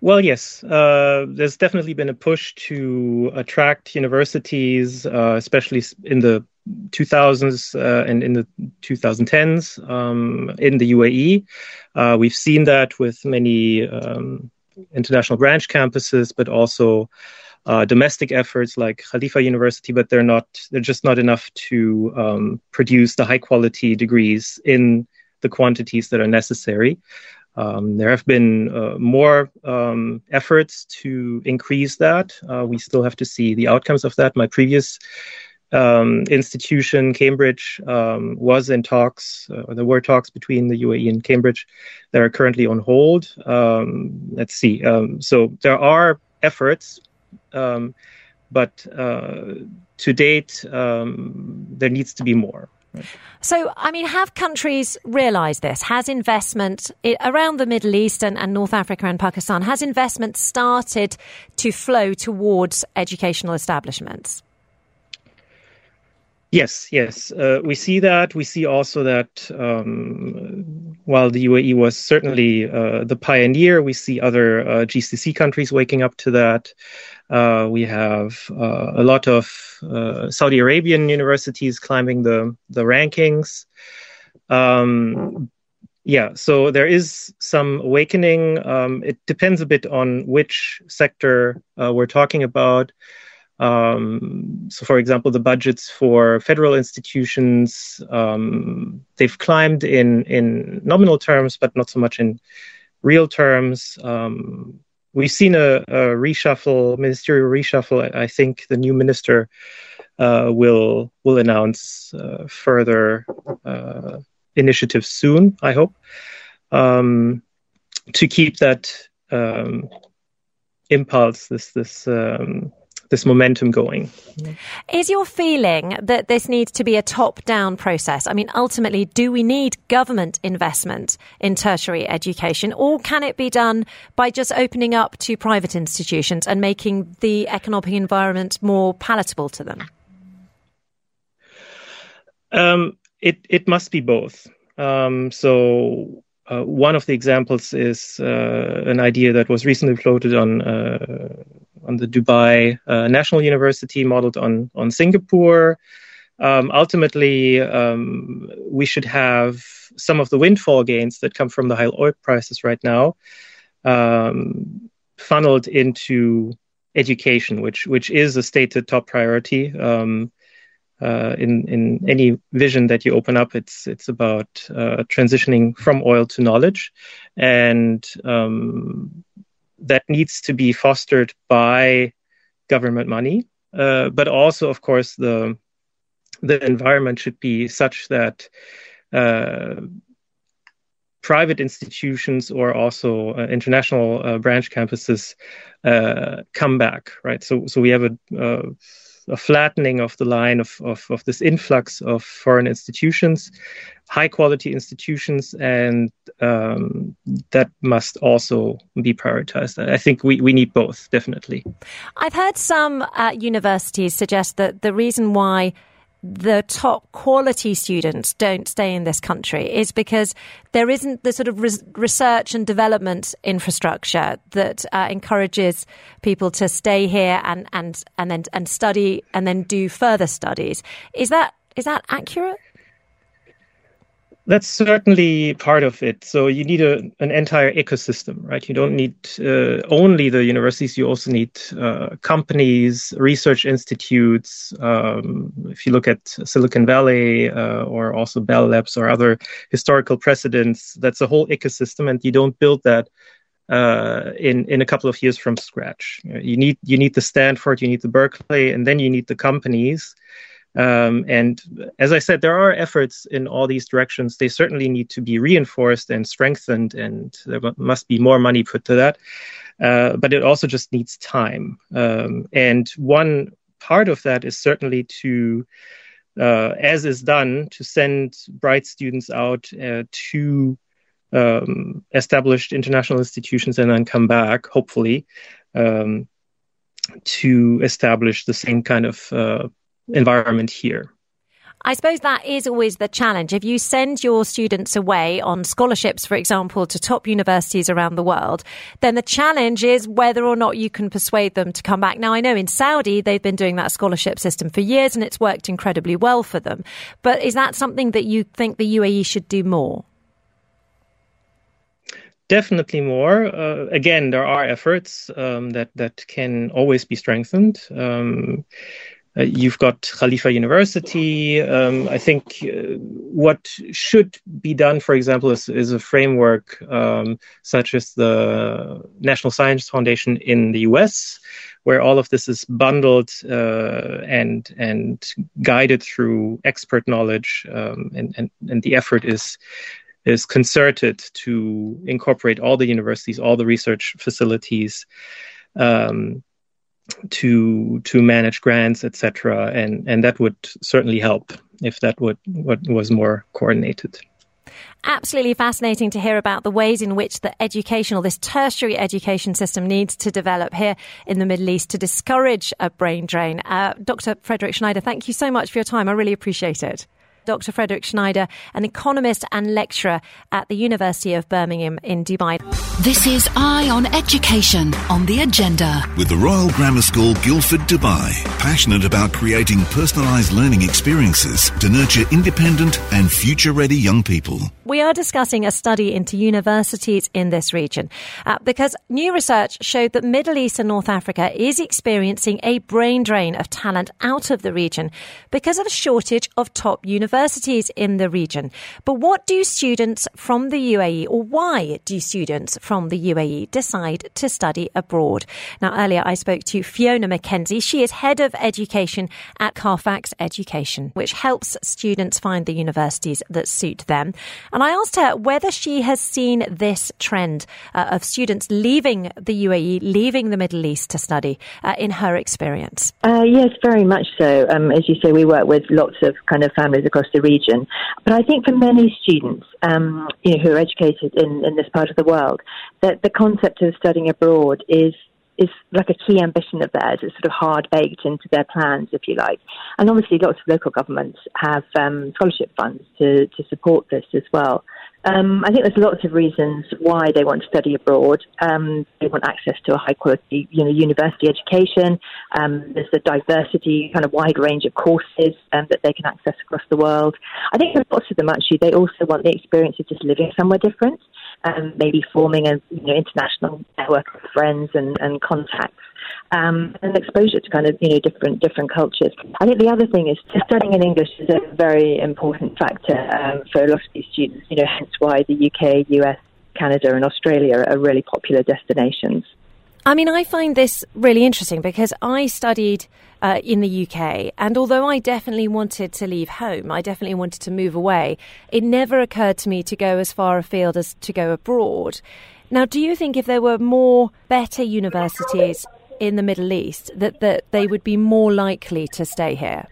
H: Well, yes. Uh, there's definitely been a push to attract universities, uh, especially in the 2000s uh, and in the 2010s um, in the UAE. Uh, we've seen that with many um, international branch campuses, but also uh, domestic efforts like Khalifa University, but they're not they're just not enough to um, produce the high quality degrees in the quantities that are necessary. Um, there have been uh, more um, efforts to increase that. Uh, we still have to see the outcomes of that. My previous um, institution, Cambridge, um, was in talks. Uh, there were talks between the UAE and Cambridge that are currently on hold. Um, let's see. Um, so there are efforts, um, but uh, to date, um, there needs to be more.
C: So, I mean, have countries realised this? Has investment around the Middle East and, and, North Africa and Pakistan, has investment started to flow towards educational establishments?
H: Yes, yes, uh, we see that. We see also that um, while the UAE was certainly uh, the pioneer, we see other uh, GCC countries waking up to that. Uh, we have uh, a lot of uh, Saudi Arabian universities climbing the the rankings. Um, yeah, so there is some awakening. Um, it depends a bit on which sector we're talking about. Um, so, for example, the budgets for federal institutions um, they've climbed in in nominal terms, but not so much in real terms. Um, we've seen a, a, reshuffle, ministerial reshuffle. I think the new minister uh, will will announce uh, further uh, initiatives soon. I hope um, to keep that um, impulse, this this um, this momentum going.
C: Is your feeling that this needs to be a top down process? I mean, ultimately, do we need government investment in tertiary education, or can it be done by just opening up to private institutions and making the economic environment more palatable to them?
H: Um, it it must be both. Um, so uh, one of the examples is uh, an idea that was recently floated on uh, on the Dubai uh, National University, modeled on on Singapore. Um, ultimately, um, we should have some of the windfall gains that come from the high oil prices right now um, funneled into education, which which is a stated top priority. Um, uh, in in any vision that you open up, it's it's about uh, transitioning from oil to knowledge, and um, that needs to be fostered by government money, uh, but also, of course, the the environment should be such that uh, private institutions or also uh, international uh, branch campuses uh, come back, right? So, so we have a, uh, a flattening of the line of, of, of, this influx of foreign institutions, high quality institutions, and um, that must also be prioritized. I think we, we need both, definitely.
C: I've heard some uh, universities suggest that the reason why the top quality students don't stay in this country is because there isn't the sort of res- research and development infrastructure that uh, encourages people to stay here and, and, and then and study and then do further studies. Is that is that accurate?
H: That's certainly part of it. So you need a, an entire ecosystem, right? You don't need uh, only the universities. You also need uh, companies, research institutes. Um, if you look at Silicon Valley uh, or also Bell Labs or other historical precedents, that's a whole ecosystem, and you don't build that uh, in in a couple of years from scratch. You need you need the Stanford, you need the Berkeley, and then you need the companies um, and as I said, there are efforts in all these directions. They certainly need to be reinforced and strengthened, and there must be more money put to that. Uh, but it also just needs time. Um, and one part of that is certainly to, uh, as is done, to send bright students out uh, to um, established international institutions and then come back, hopefully, um, to establish the same kind of uh, environment here.
C: I suppose that is always the challenge. If you send your students away on scholarships, for example, to top universities around the world, then the challenge is whether or not you can persuade them to come back. Now, I know in Saudi, they've been doing that scholarship system for years and it's worked incredibly well for them. But is that something that you think the UAE should do more?
H: Definitely more. Uh, again, there are efforts um, that that can always be strengthened. Um, uh, you've got Khalifa University. Um, I think uh, what should be done, for example, is, is a framework um, such as the National Science Foundation in the US, where all of this is bundled uh, and and guided through expert knowledge, um, and, and and the effort is is concerted to incorporate all the universities, all the research facilities. Um, to to manage grants, etc. And and that would certainly help if that would what was more coordinated.
C: Absolutely fascinating to hear about the ways in which the educational, this tertiary education system needs to develop here in the Middle East to discourage a brain drain. Uh, Dr. Frederick Schneider, thank you so much for your time. I really appreciate it. Dr. Frederick Schneider, an economist and lecturer at the University of Birmingham in Dubai.
A: This is Eye on Education on the agenda.
B: With the Royal Grammar School Guildford Dubai, passionate about creating personalised learning experiences to nurture independent and future ready young people.
C: We are discussing a study into universities in this region uh, because new research showed that Middle East and North Africa is experiencing a brain drain of talent out of the region because of a shortage of top universities in the region. But what do students from the UAE, or why do students from the UAE decide to study abroad? Now, earlier I spoke to Fiona McKenzie. She is head of education at Carfax Education, which helps students find the universities that suit them. And I asked her whether she has seen this trend uh, of students leaving the UAE, leaving the Middle East to study uh, in her experience.
I: Uh, yes, very much so. Um, as you say, we work with lots of kind of families across the region. But I think for many students um, you know, who are educated in, in this part of the world, that the concept of studying abroad is is like a key ambition of theirs. It's sort of hard baked into their plans, if you like. And obviously, lots of local governments have um, scholarship funds to, to support this as well. Um, I think there's lots of reasons why they want to study abroad. Um, they want access to a high quality, you know, university education. Um, there's a diversity, kind of wide range of courses um, that they can access across the world. I think lots of them actually, they also want the experience of just living somewhere different, um, maybe forming a you know international network of friends and, and contacts um, and exposure to kind of you know different different cultures. I think the other thing is studying in English is a very important factor um, for a lot of these students. You know, hence why the UK, US, Canada, and Australia are really popular destinations.
C: I mean, I find this really interesting because I studied uh, in the UK, and although I definitely wanted to leave home, I definitely wanted to move away, it never occurred to me to go as far afield as to go abroad. Now, do you think if there were more better universities in the Middle East that, that they would be more likely to stay here?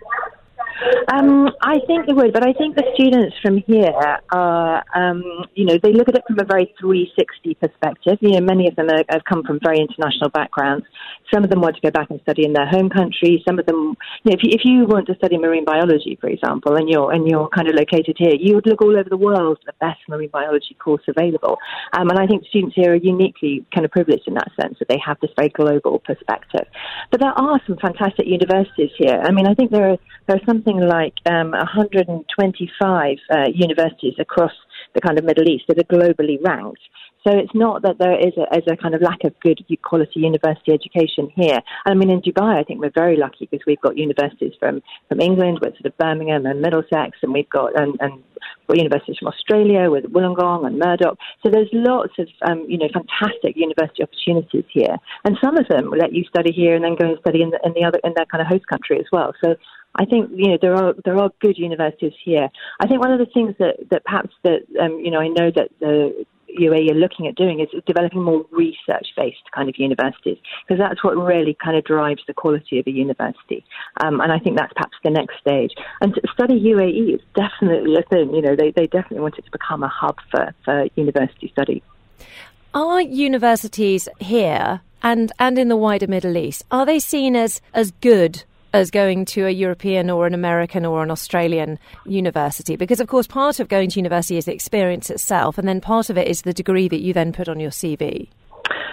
I: Um, I think they would, but I think the students from here are, um, you know, they look at it from a very 360 perspective. You know, many of them are, have come from very international backgrounds. Some of them want to go back and study in their home country. Some of them, you know, if you, if you want to study marine biology, for example, and you're and you're kind of located here, you would look all over the world for the best marine biology course available. Um, and I think students here are uniquely kind of privileged in that sense that they have this very global perspective. But there are some fantastic universities here. I mean, I think there are there are something like um, 125 uh, universities across the kind of Middle East that are globally ranked. So it's not that there is a, is a kind of lack of good quality university education here. I mean, in Dubai, I think we're very lucky because we've got universities from, from England, with sort of Birmingham and Middlesex, and we've got and, and universities from Australia with Wollongong and Murdoch. So there's lots of um, you know fantastic university opportunities here, and some of them will let you study here and then go and study in the, in the other in their kind of host country as well. So I think you know there are there are good universities here. I think one of the things that that perhaps that um, you know I know that the UAE are looking at doing is developing more research based kind of universities because that's what really kind of drives the quality of a university. Um, and I think that's perhaps the next stage. And to study UAE is definitely a thing. You know, they, they definitely want it to become a hub for, for university study.
C: Are universities here and, and in the wider Middle East, are they seen as, as good as going to a European or an American or an Australian university. Because, of course, part of going to university is the experience itself, and then part of it is the degree that you then put on your CV.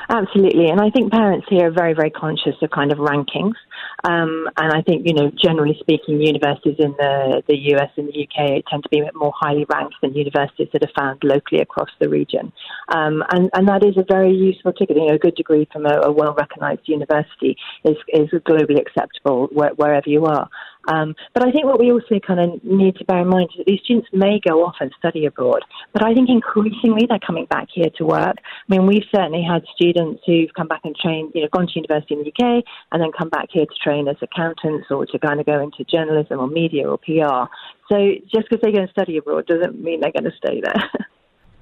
I: Absolutely, and I think parents here are very, very conscious of kind of rankings. Um, and I think, you know, generally speaking, universities in the, the US and the UK tend to be more highly ranked than universities that are found locally across the region. Um, and, and that is a very useful ticket. You know, a good degree from a, a well recognized university is, is globally acceptable where, wherever you are. Um, but I think what we also kind of need to bear in mind is that these students may go off and study abroad, but I think increasingly they're coming back here to work. I mean, we've certainly had students who've come back and trained, you know, gone to university in the UK and then come back here to train as accountants or to kind of go into journalism or media or PR. So just because they go and study abroad doesn't mean they're going to stay there.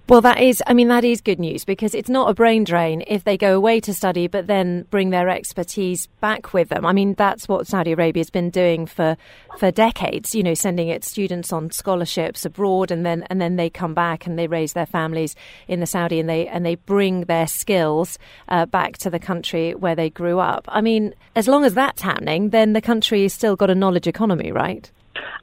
C: Well, that is, I mean, that is good news because it's not a brain drain if they go away to study but then bring their expertise back with them. I mean, that's what Saudi Arabia has been doing for, for decades, you know, sending its students on scholarships abroad and then, and then they come back and they raise their families in the Saudi and they, and they bring their skills uh, back to the country where they grew up. I mean, as long as that's happening, then the country has still got a knowledge economy, right?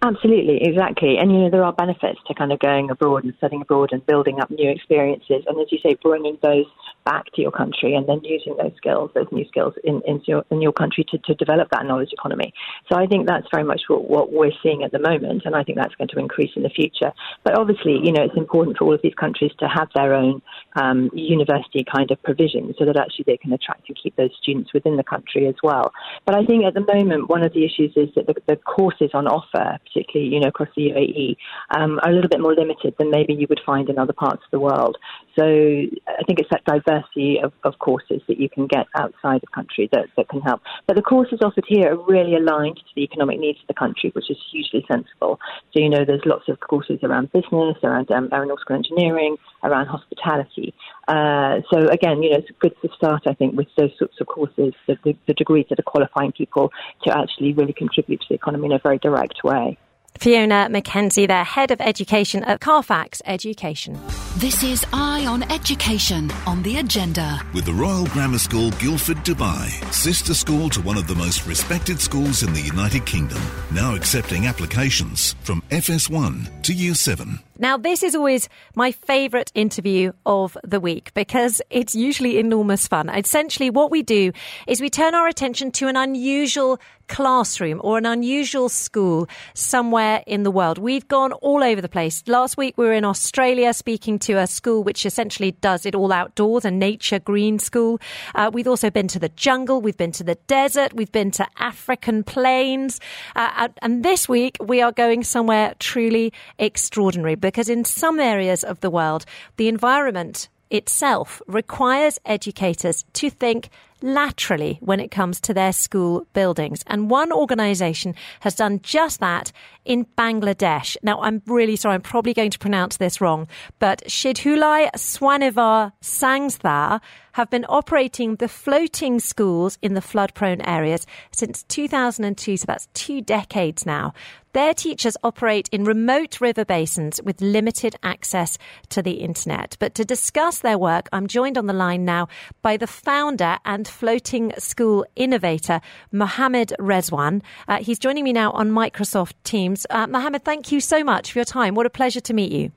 I: Absolutely, exactly. And you know, there are benefits to kind of going abroad and studying abroad and building up new experiences. And as you say, bringing those back to your country and then using those skills, those new skills in, in, your, in your country to, to develop that knowledge economy. So I think that's very much what, what we're seeing at the moment. And I think that's going to increase in the future. But obviously, you know, it's important for all of these countries to have their own um, university kind of provision so that actually they can attract and keep those students within the country as well. But I think at the moment, one of the issues is that the, the courses on offer particularly you know across the UAE, um, are a little bit more limited than maybe you would find in other parts of the world. So I think it's that diversity of, of courses that you can get outside the country that, that can help. But the courses offered here are really aligned to the economic needs of the country, which is hugely sensible. So you know there's lots of courses around business, around um, aeronautical engineering, around hospitality. Uh, so again, you know, it's good to start, I think, with those sorts of courses, the, the, the degrees that are qualifying people to actually really contribute to the economy in a very direct way.
C: Fiona McKenzie, their head of education at Carfax Education.
A: This is Eye on Education on the agenda.
B: With the Royal Grammar School Guildford, Dubai, sister school to one of the most respected schools in the United Kingdom, now accepting applications from FS1 to Year 7.
C: Now, this is always my favourite interview of the week because it's usually enormous fun. Essentially, what we do is we turn our attention to an unusual classroom or an unusual school somewhere in the world. We've gone all over the place. Last week, we were in Australia speaking to a school which essentially does it all outdoors, a nature green school. Uh, we've also been to the jungle, we've been to the desert, we've been to African plains. Uh, and this week, we are going somewhere truly extraordinary because in some areas of the world, the environment itself requires educators to think laterally when it comes to their school buildings. And one organisation has done just that in Bangladesh. Now, I'm really sorry, I'm probably going to pronounce this wrong, but Shidhulai Swanirvar Sangstha have been operating the floating schools in the flood prone areas since 2002, so that's two decades now. Their teachers operate in remote river basins with limited access to the internet. But to discuss their work, I'm joined on the line now by the founder and floating school innovator, Mohammed Rezwan. Uh, he's joining me now on Microsoft Teams. Uh, Mohammed, thank you so much for your time. What a pleasure to meet you.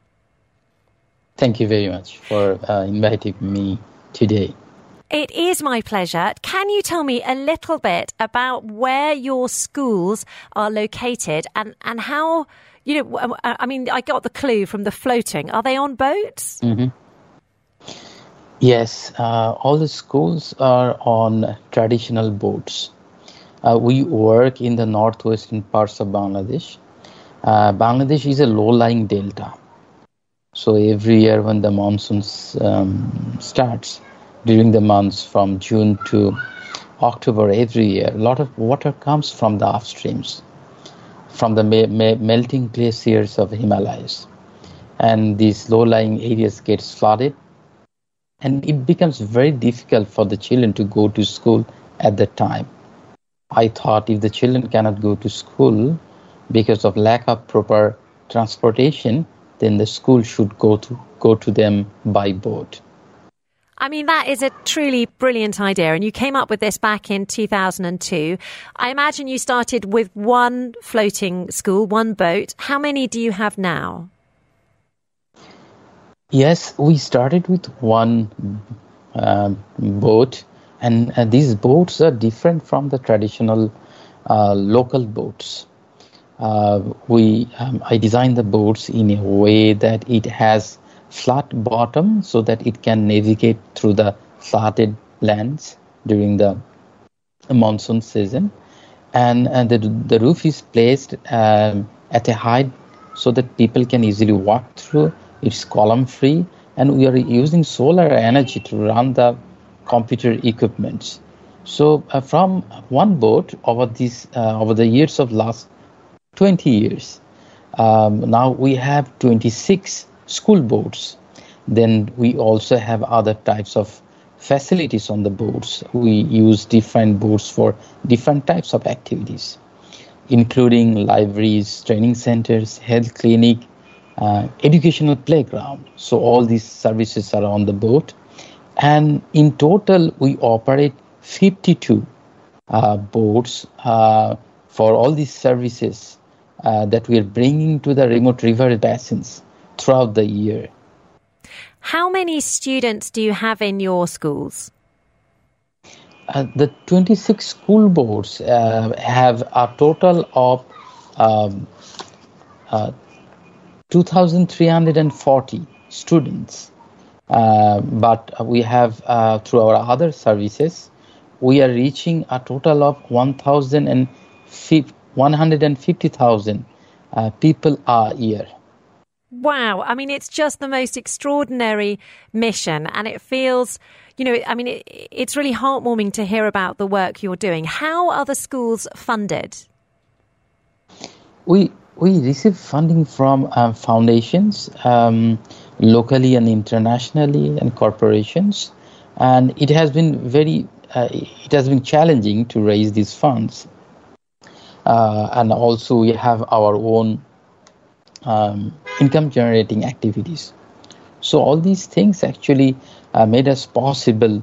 J: Thank you very much for uh, inviting me today.
C: It is my pleasure. Can you tell me a little bit about where your schools are located and, and how, you know, I mean, I got the clue from the floating. Are they on boats?
J: Mm-hmm. Yes, uh, all the schools are on traditional boats. Uh, we work in the northwestern parts of Bangladesh. Uh, Bangladesh is a low lying delta. So every year when the monsoons um, starts, during the months from June to October every year, a lot of water comes from the upstreams, from the me- me- melting glaciers of Himalayas. And these low-lying areas gets flooded, and it becomes very difficult for the children to go to school at that time. I thought if the children cannot go to school because of lack of proper transportation, then the school should go to go to them by boat.
C: I mean, that is a truly brilliant idea. And you came up with this back in 2002. I imagine you started with one floating school, one boat. How many do you have now?
J: Yes, we started with one uh, boat, and uh, these boats are different from the traditional uh, local boats. Uh, we, um, I designed the boats in a way that it has flat bottom so that it can navigate through the flooded lands during the monsoon season. And, and the, the roof is placed um, at a height so that people can easily walk through. It's column free, and we are using solar energy to run the computer equipment. So uh, from one boat over these uh, over the years of last 20 years, um, now we have 26 school boats. Then we also have other types of facilities on the boats. We use different boats for different types of activities, including libraries, training centers, health clinic, educational playground. So all these services are on the boat. And in total, we operate 52 uh, boards uh, for all these services uh, that we are bringing to the remote river basins throughout the year.
C: How many students do you have in your schools?
J: Uh, the 26 school boards uh, have a total of um, uh, 2,340 students. Uh, but we have, uh, through our other services, we are reaching a total of 150,000 uh, people a year.
C: Wow. I mean, it's just the most extraordinary mission. And it feels, you know, I mean, it, it's really heartwarming to hear about the work you're doing. How are the schools funded?
J: We, we receive funding from uh, foundations, um, locally and internationally, and corporations. And it has been very, uh, it has been challenging to raise these funds. Uh, and also, we have our own um, income generating activities. So all these things actually uh, made us possible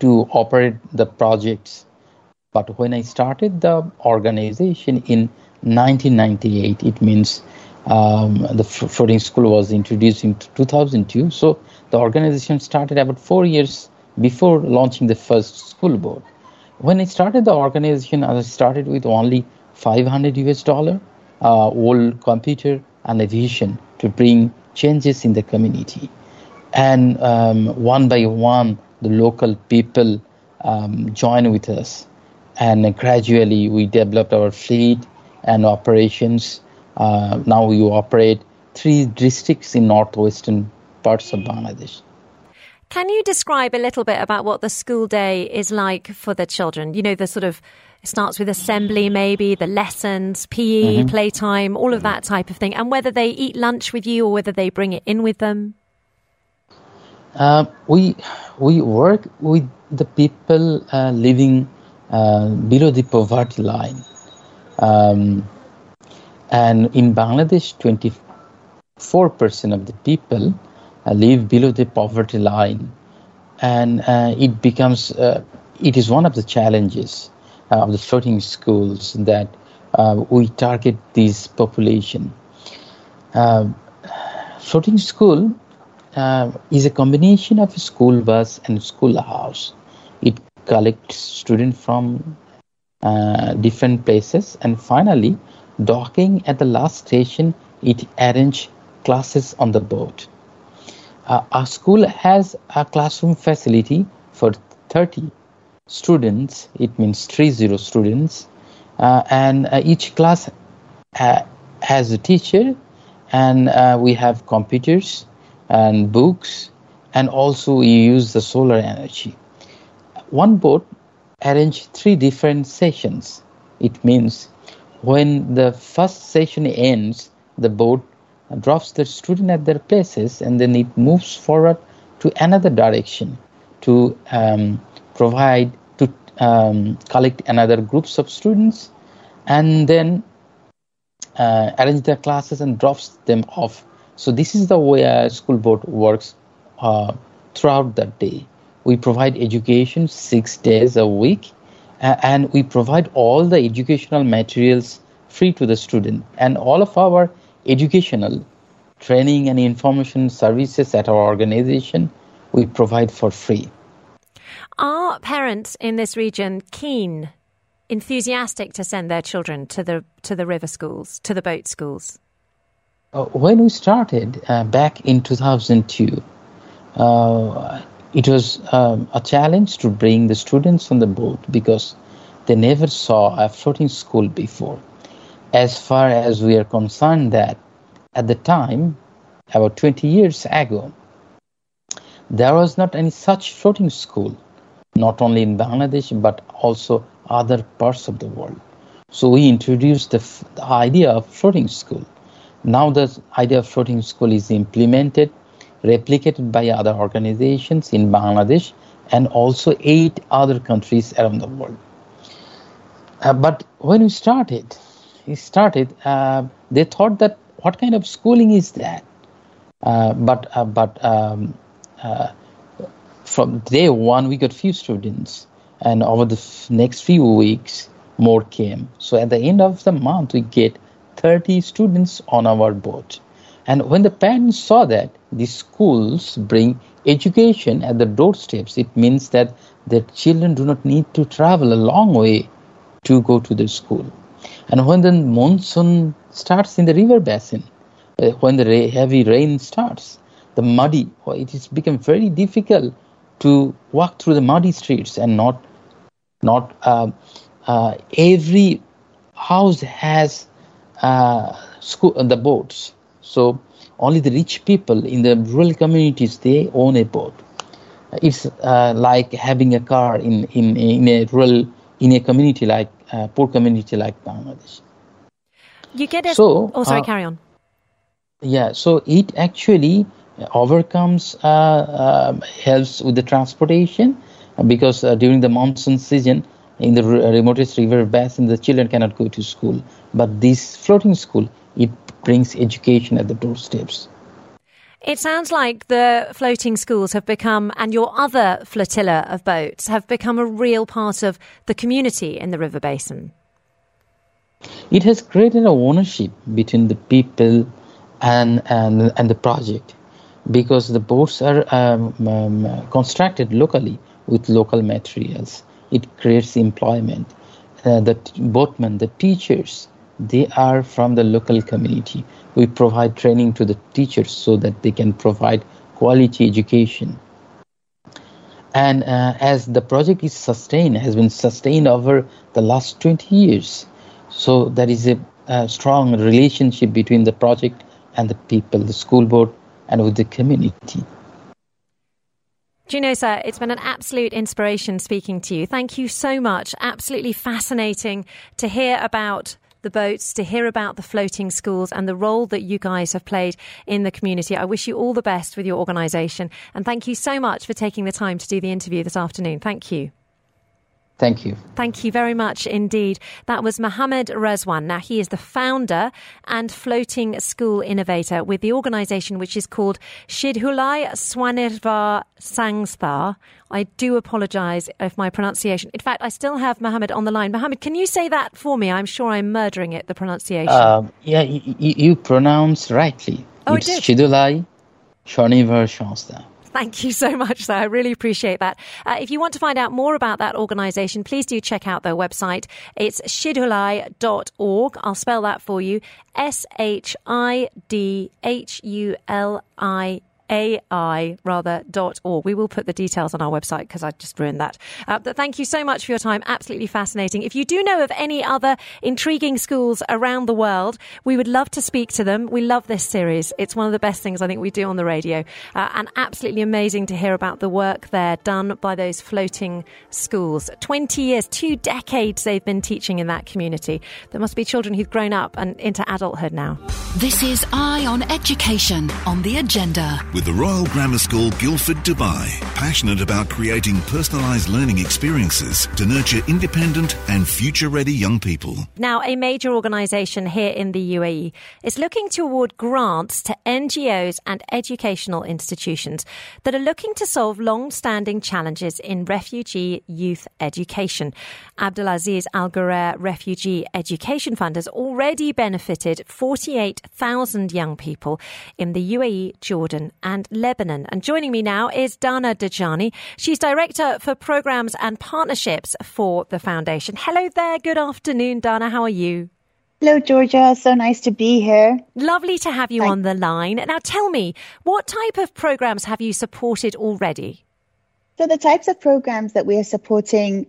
J: to operate the projects. But when I started the organization in 1998, it means um, the floating school was introduced in 2002. So the organization started about four years before launching the first school board. When I started the organization, I started with only 500 US dollar, uh, old computer and a vision to bring changes in the community. And um, one by one, the local people um, joined with us. And gradually, we developed our fleet and operations. Uh, now we operate three districts in northwestern parts of Bangladesh.
C: Can you describe a little bit about what the school day is like for the children? You know, the sort of it starts with assembly, maybe the lessons, PE, mm-hmm. playtime, all of that type of thing, and whether they eat lunch with you or whether they bring it in with them.
J: Uh, we we work with the people uh, living uh, below the poverty line, um, and in Bangladesh, twenty four percent of the people uh, live below the poverty line, and uh, it becomes uh, it is one of the challenges of the floating schools that we target this population. floating school uh, is a combination of a school bus and school house. It collects students from uh, different places, and finally, docking at the last station, it arranges classes on the boat. Uh, our school has a classroom facility for 30 students, it means 30 students, uh, and uh, each class uh, has a teacher, and we have computers and books, and also we use the solar energy. One boat arrange three different sessions. It means when the first session ends, the boat drops the student at their places and then it moves forward to another direction to um, provide to um, collect another groups of students and then uh, arrange their classes and drops them off so this is the way a school board works uh, throughout the day we provide education six days a week and we provide all the educational materials free to the student and all of our educational training and information services at our organization we provide for free.
C: Are parents in this region keen, enthusiastic to send their children to the to the river schools, to the boat schools?
J: Uh, when we started uh, back in 2002, uh, it was um, a challenge to bring the students on the boat because they never saw a floating school before as far as we are concerned that at the time, about 20 years ago, there was not any such floating school, not only in Bangladesh but also other parts of the world. So we introduced the, the idea of floating school. Now the idea of floating school is implemented, replicated by other organizations in Bangladesh and also eight other countries around the world. Uh, but when we started, he started, uh, they thought that what kind of schooling is that? Uh, but uh, but um, uh, from day one, we got few students, and over the f- next few weeks, more came. So at the end of the month, we get 30 students on our boat. And when the parents saw that the schools bring education at the doorsteps, it means that their children do not need to travel a long way to go to the school. And when the monsoon starts in the river basin, uh, when the heavy rain starts, the muddy, it has become very difficult to walk through the muddy streets and not, not uh, uh, every house has uh, school, the boats. So only the rich people in the rural communities they own a boat. It's uh, like having a car in, in in a rural in a community like uh, poor community like Bangladesh.
C: You get it. So, oh, sorry, uh, carry on.
J: Yeah, so it actually overcomes, uh, uh, helps with the transportation because uh, during the monsoon season, in the remotest river basin, the children cannot go to school. But this floating school, it brings education at the doorsteps.
C: It sounds like the floating schools have become, and your other flotilla of boats have become a real part of the community in the river basin.
J: It has created a ownership between the people and and and the project because the boats are um, um, constructed locally with local materials. It creates employment. Uh, the boatmen, the teachers, they are from the local community. We provide training to the teachers so that they can provide quality education. And uh, as the project is sustained, has been sustained over the last 20 years, so there is a, a strong relationship between the project and the people, the school board, and with the community.
C: Juno, sir, it's been an absolute inspiration speaking to you. Thank you so much. Absolutely fascinating to hear about the boats, to hear about the floating schools and the role that you guys have played in the community. I wish you all the best with your organisation. And thank you so much for taking the time to do the interview this afternoon. Thank you.
J: Thank you.
C: Thank you very much indeed. That was Mohammed Rezwan. Now, he is the founder and floating school innovator with the organisation which is called Shidhulai Swanirvar Sangstha. I do apologise if my pronunciation. In fact, I still have Mohammed on the line. Mohammed, can you say that for me? I'm sure I'm murdering it, the pronunciation. Uh,
J: yeah, you, you pronounce rightly.
C: Oh,
J: it's Shidhulai Swanirvar Sangstha.
C: Thank you so much, sir. I really appreciate that. Uh, if you want to find out more about that organisation, please do check out their website. It's shidhulai.org. I'll spell that for you. S H I D H U L I AI rather dot org. We will put the details on our website because I just ruined that. Uh, but thank you so much for your time. Absolutely fascinating. If you do know of any other intriguing schools around the world, we would love to speak to them. We love this series. It's one of the best things I think we do on the radio, uh, and absolutely amazing to hear about the work there done by those floating schools. Twenty years, two decades they've been teaching in that community. There must be children who've grown up and into adulthood now.
A: This is Eye on Education on the agenda
B: with the Royal Grammar School Guildford, Dubai. Passionate about creating personalised learning experiences to nurture independent and future ready young people.
C: Now, a major organisation here in the UAE is looking to award grants to NGOs and educational institutions that are looking to solve long standing challenges in refugee youth education. Abdulaziz Al Ghurair Refugee Education Fund has already benefited 48,000 young people in the UAE, Jordan, and and Lebanon. And joining me now is Dana Dajani. She's Director for Programs and Partnerships for the Foundation. Hello there. Good afternoon, Dana. How are you?
K: Hello, Georgia. So nice to be here.
C: Lovely to have you Thanks. on the line. Now, tell me, what type of programs have you supported already?
K: So, the types of programs that we are supporting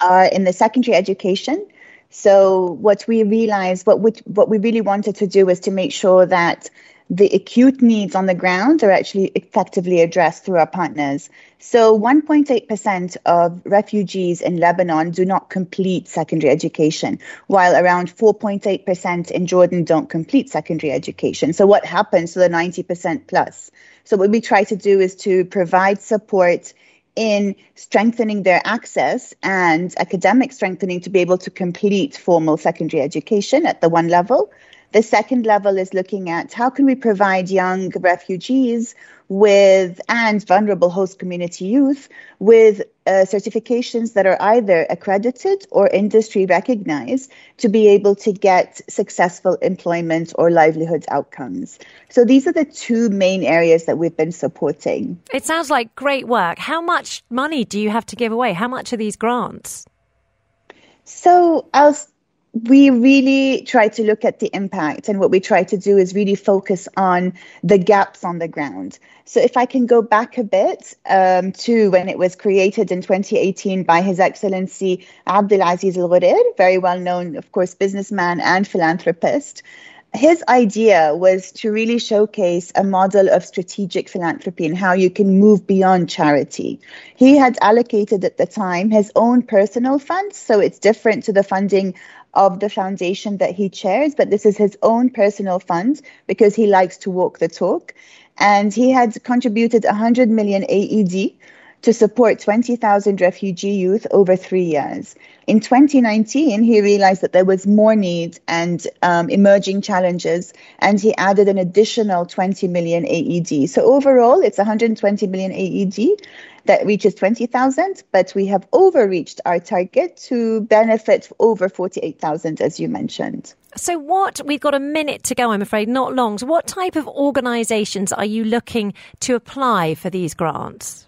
K: are in the secondary education. So, what we realized, what we, what we really wanted to do was to make sure that the acute needs on the ground are actually effectively addressed through our partners. So 1.8% of refugees in Lebanon do not complete secondary education, while around 4.8% in Jordan don't complete secondary education. So what happens to the 90% plus? So what we try to do is to provide support in strengthening their access and academic strengthening to be able to complete formal secondary education at the one level. The second level is looking at how can we provide young refugees with and vulnerable host community youth with uh, certifications that are either accredited or industry recognized to be able to get successful employment or livelihood outcomes. So these are the two main areas that we've been supporting.
C: It sounds like great work. How much money do you have to give away? How much are these grants?
K: So I'll we really try to look at the impact and what we try to do is really focus on the gaps on the ground so if i can go back a bit um, to when it was created in 2018 by his excellency abdulaziz al ghurair very well known of course businessman and philanthropist his idea was to really showcase a model of strategic philanthropy and how you can move beyond charity. He had allocated at the time his own personal funds, so it's different to the funding of the foundation that he chairs, but this is his own personal fund because he likes to walk the talk. And he had contributed 100 million AED to support 20,000 refugee youth over three years. In 2019, he realized that there was more need and um, emerging challenges, and he added an additional 20 million AED. So overall, it's 120 million AED that reaches 20,000, but we have overreached our target to benefit over 48,000, as you mentioned.
C: So, what we've got a minute to go, I'm afraid, not long. So, what type of organisations are you looking to apply for these grants?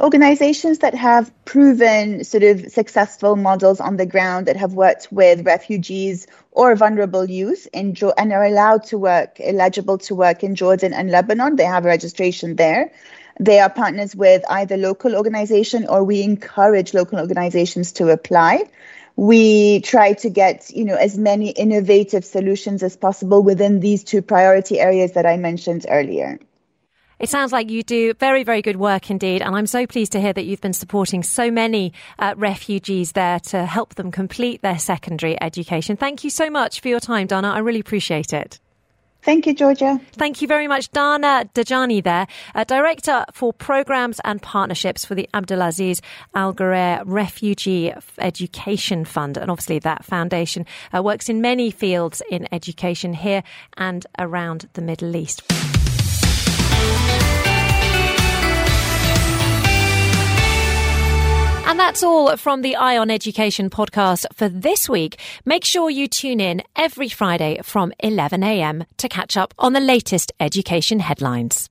K: Organizations that have proven sort of successful models on the ground that have worked with refugees or vulnerable youth in jo- and are allowed to work, eligible to work in Jordan and Lebanon. They have a registration there. They are partners with either local organization or we encourage local organizations to apply. We try to get, you know, as many innovative solutions as possible within these two priority areas that I mentioned earlier.
C: It sounds like you do very, very good work indeed. And I'm so pleased to hear that you've been supporting so many uh, refugees there to help them complete their secondary education. Thank you so much for your time, Dana. I really appreciate it.
K: Thank you, Georgia.
C: Thank you very much, Dana Dajani, there, Director for Programs and Partnerships for the Abdulaziz Al Ghurair Refugee Education Fund. And obviously, that foundation uh, works in many fields in education here and around the Middle East. And that's all from the Eye on Education podcast for this week. Make sure you tune in every Friday from 11am to catch up on the latest education headlines.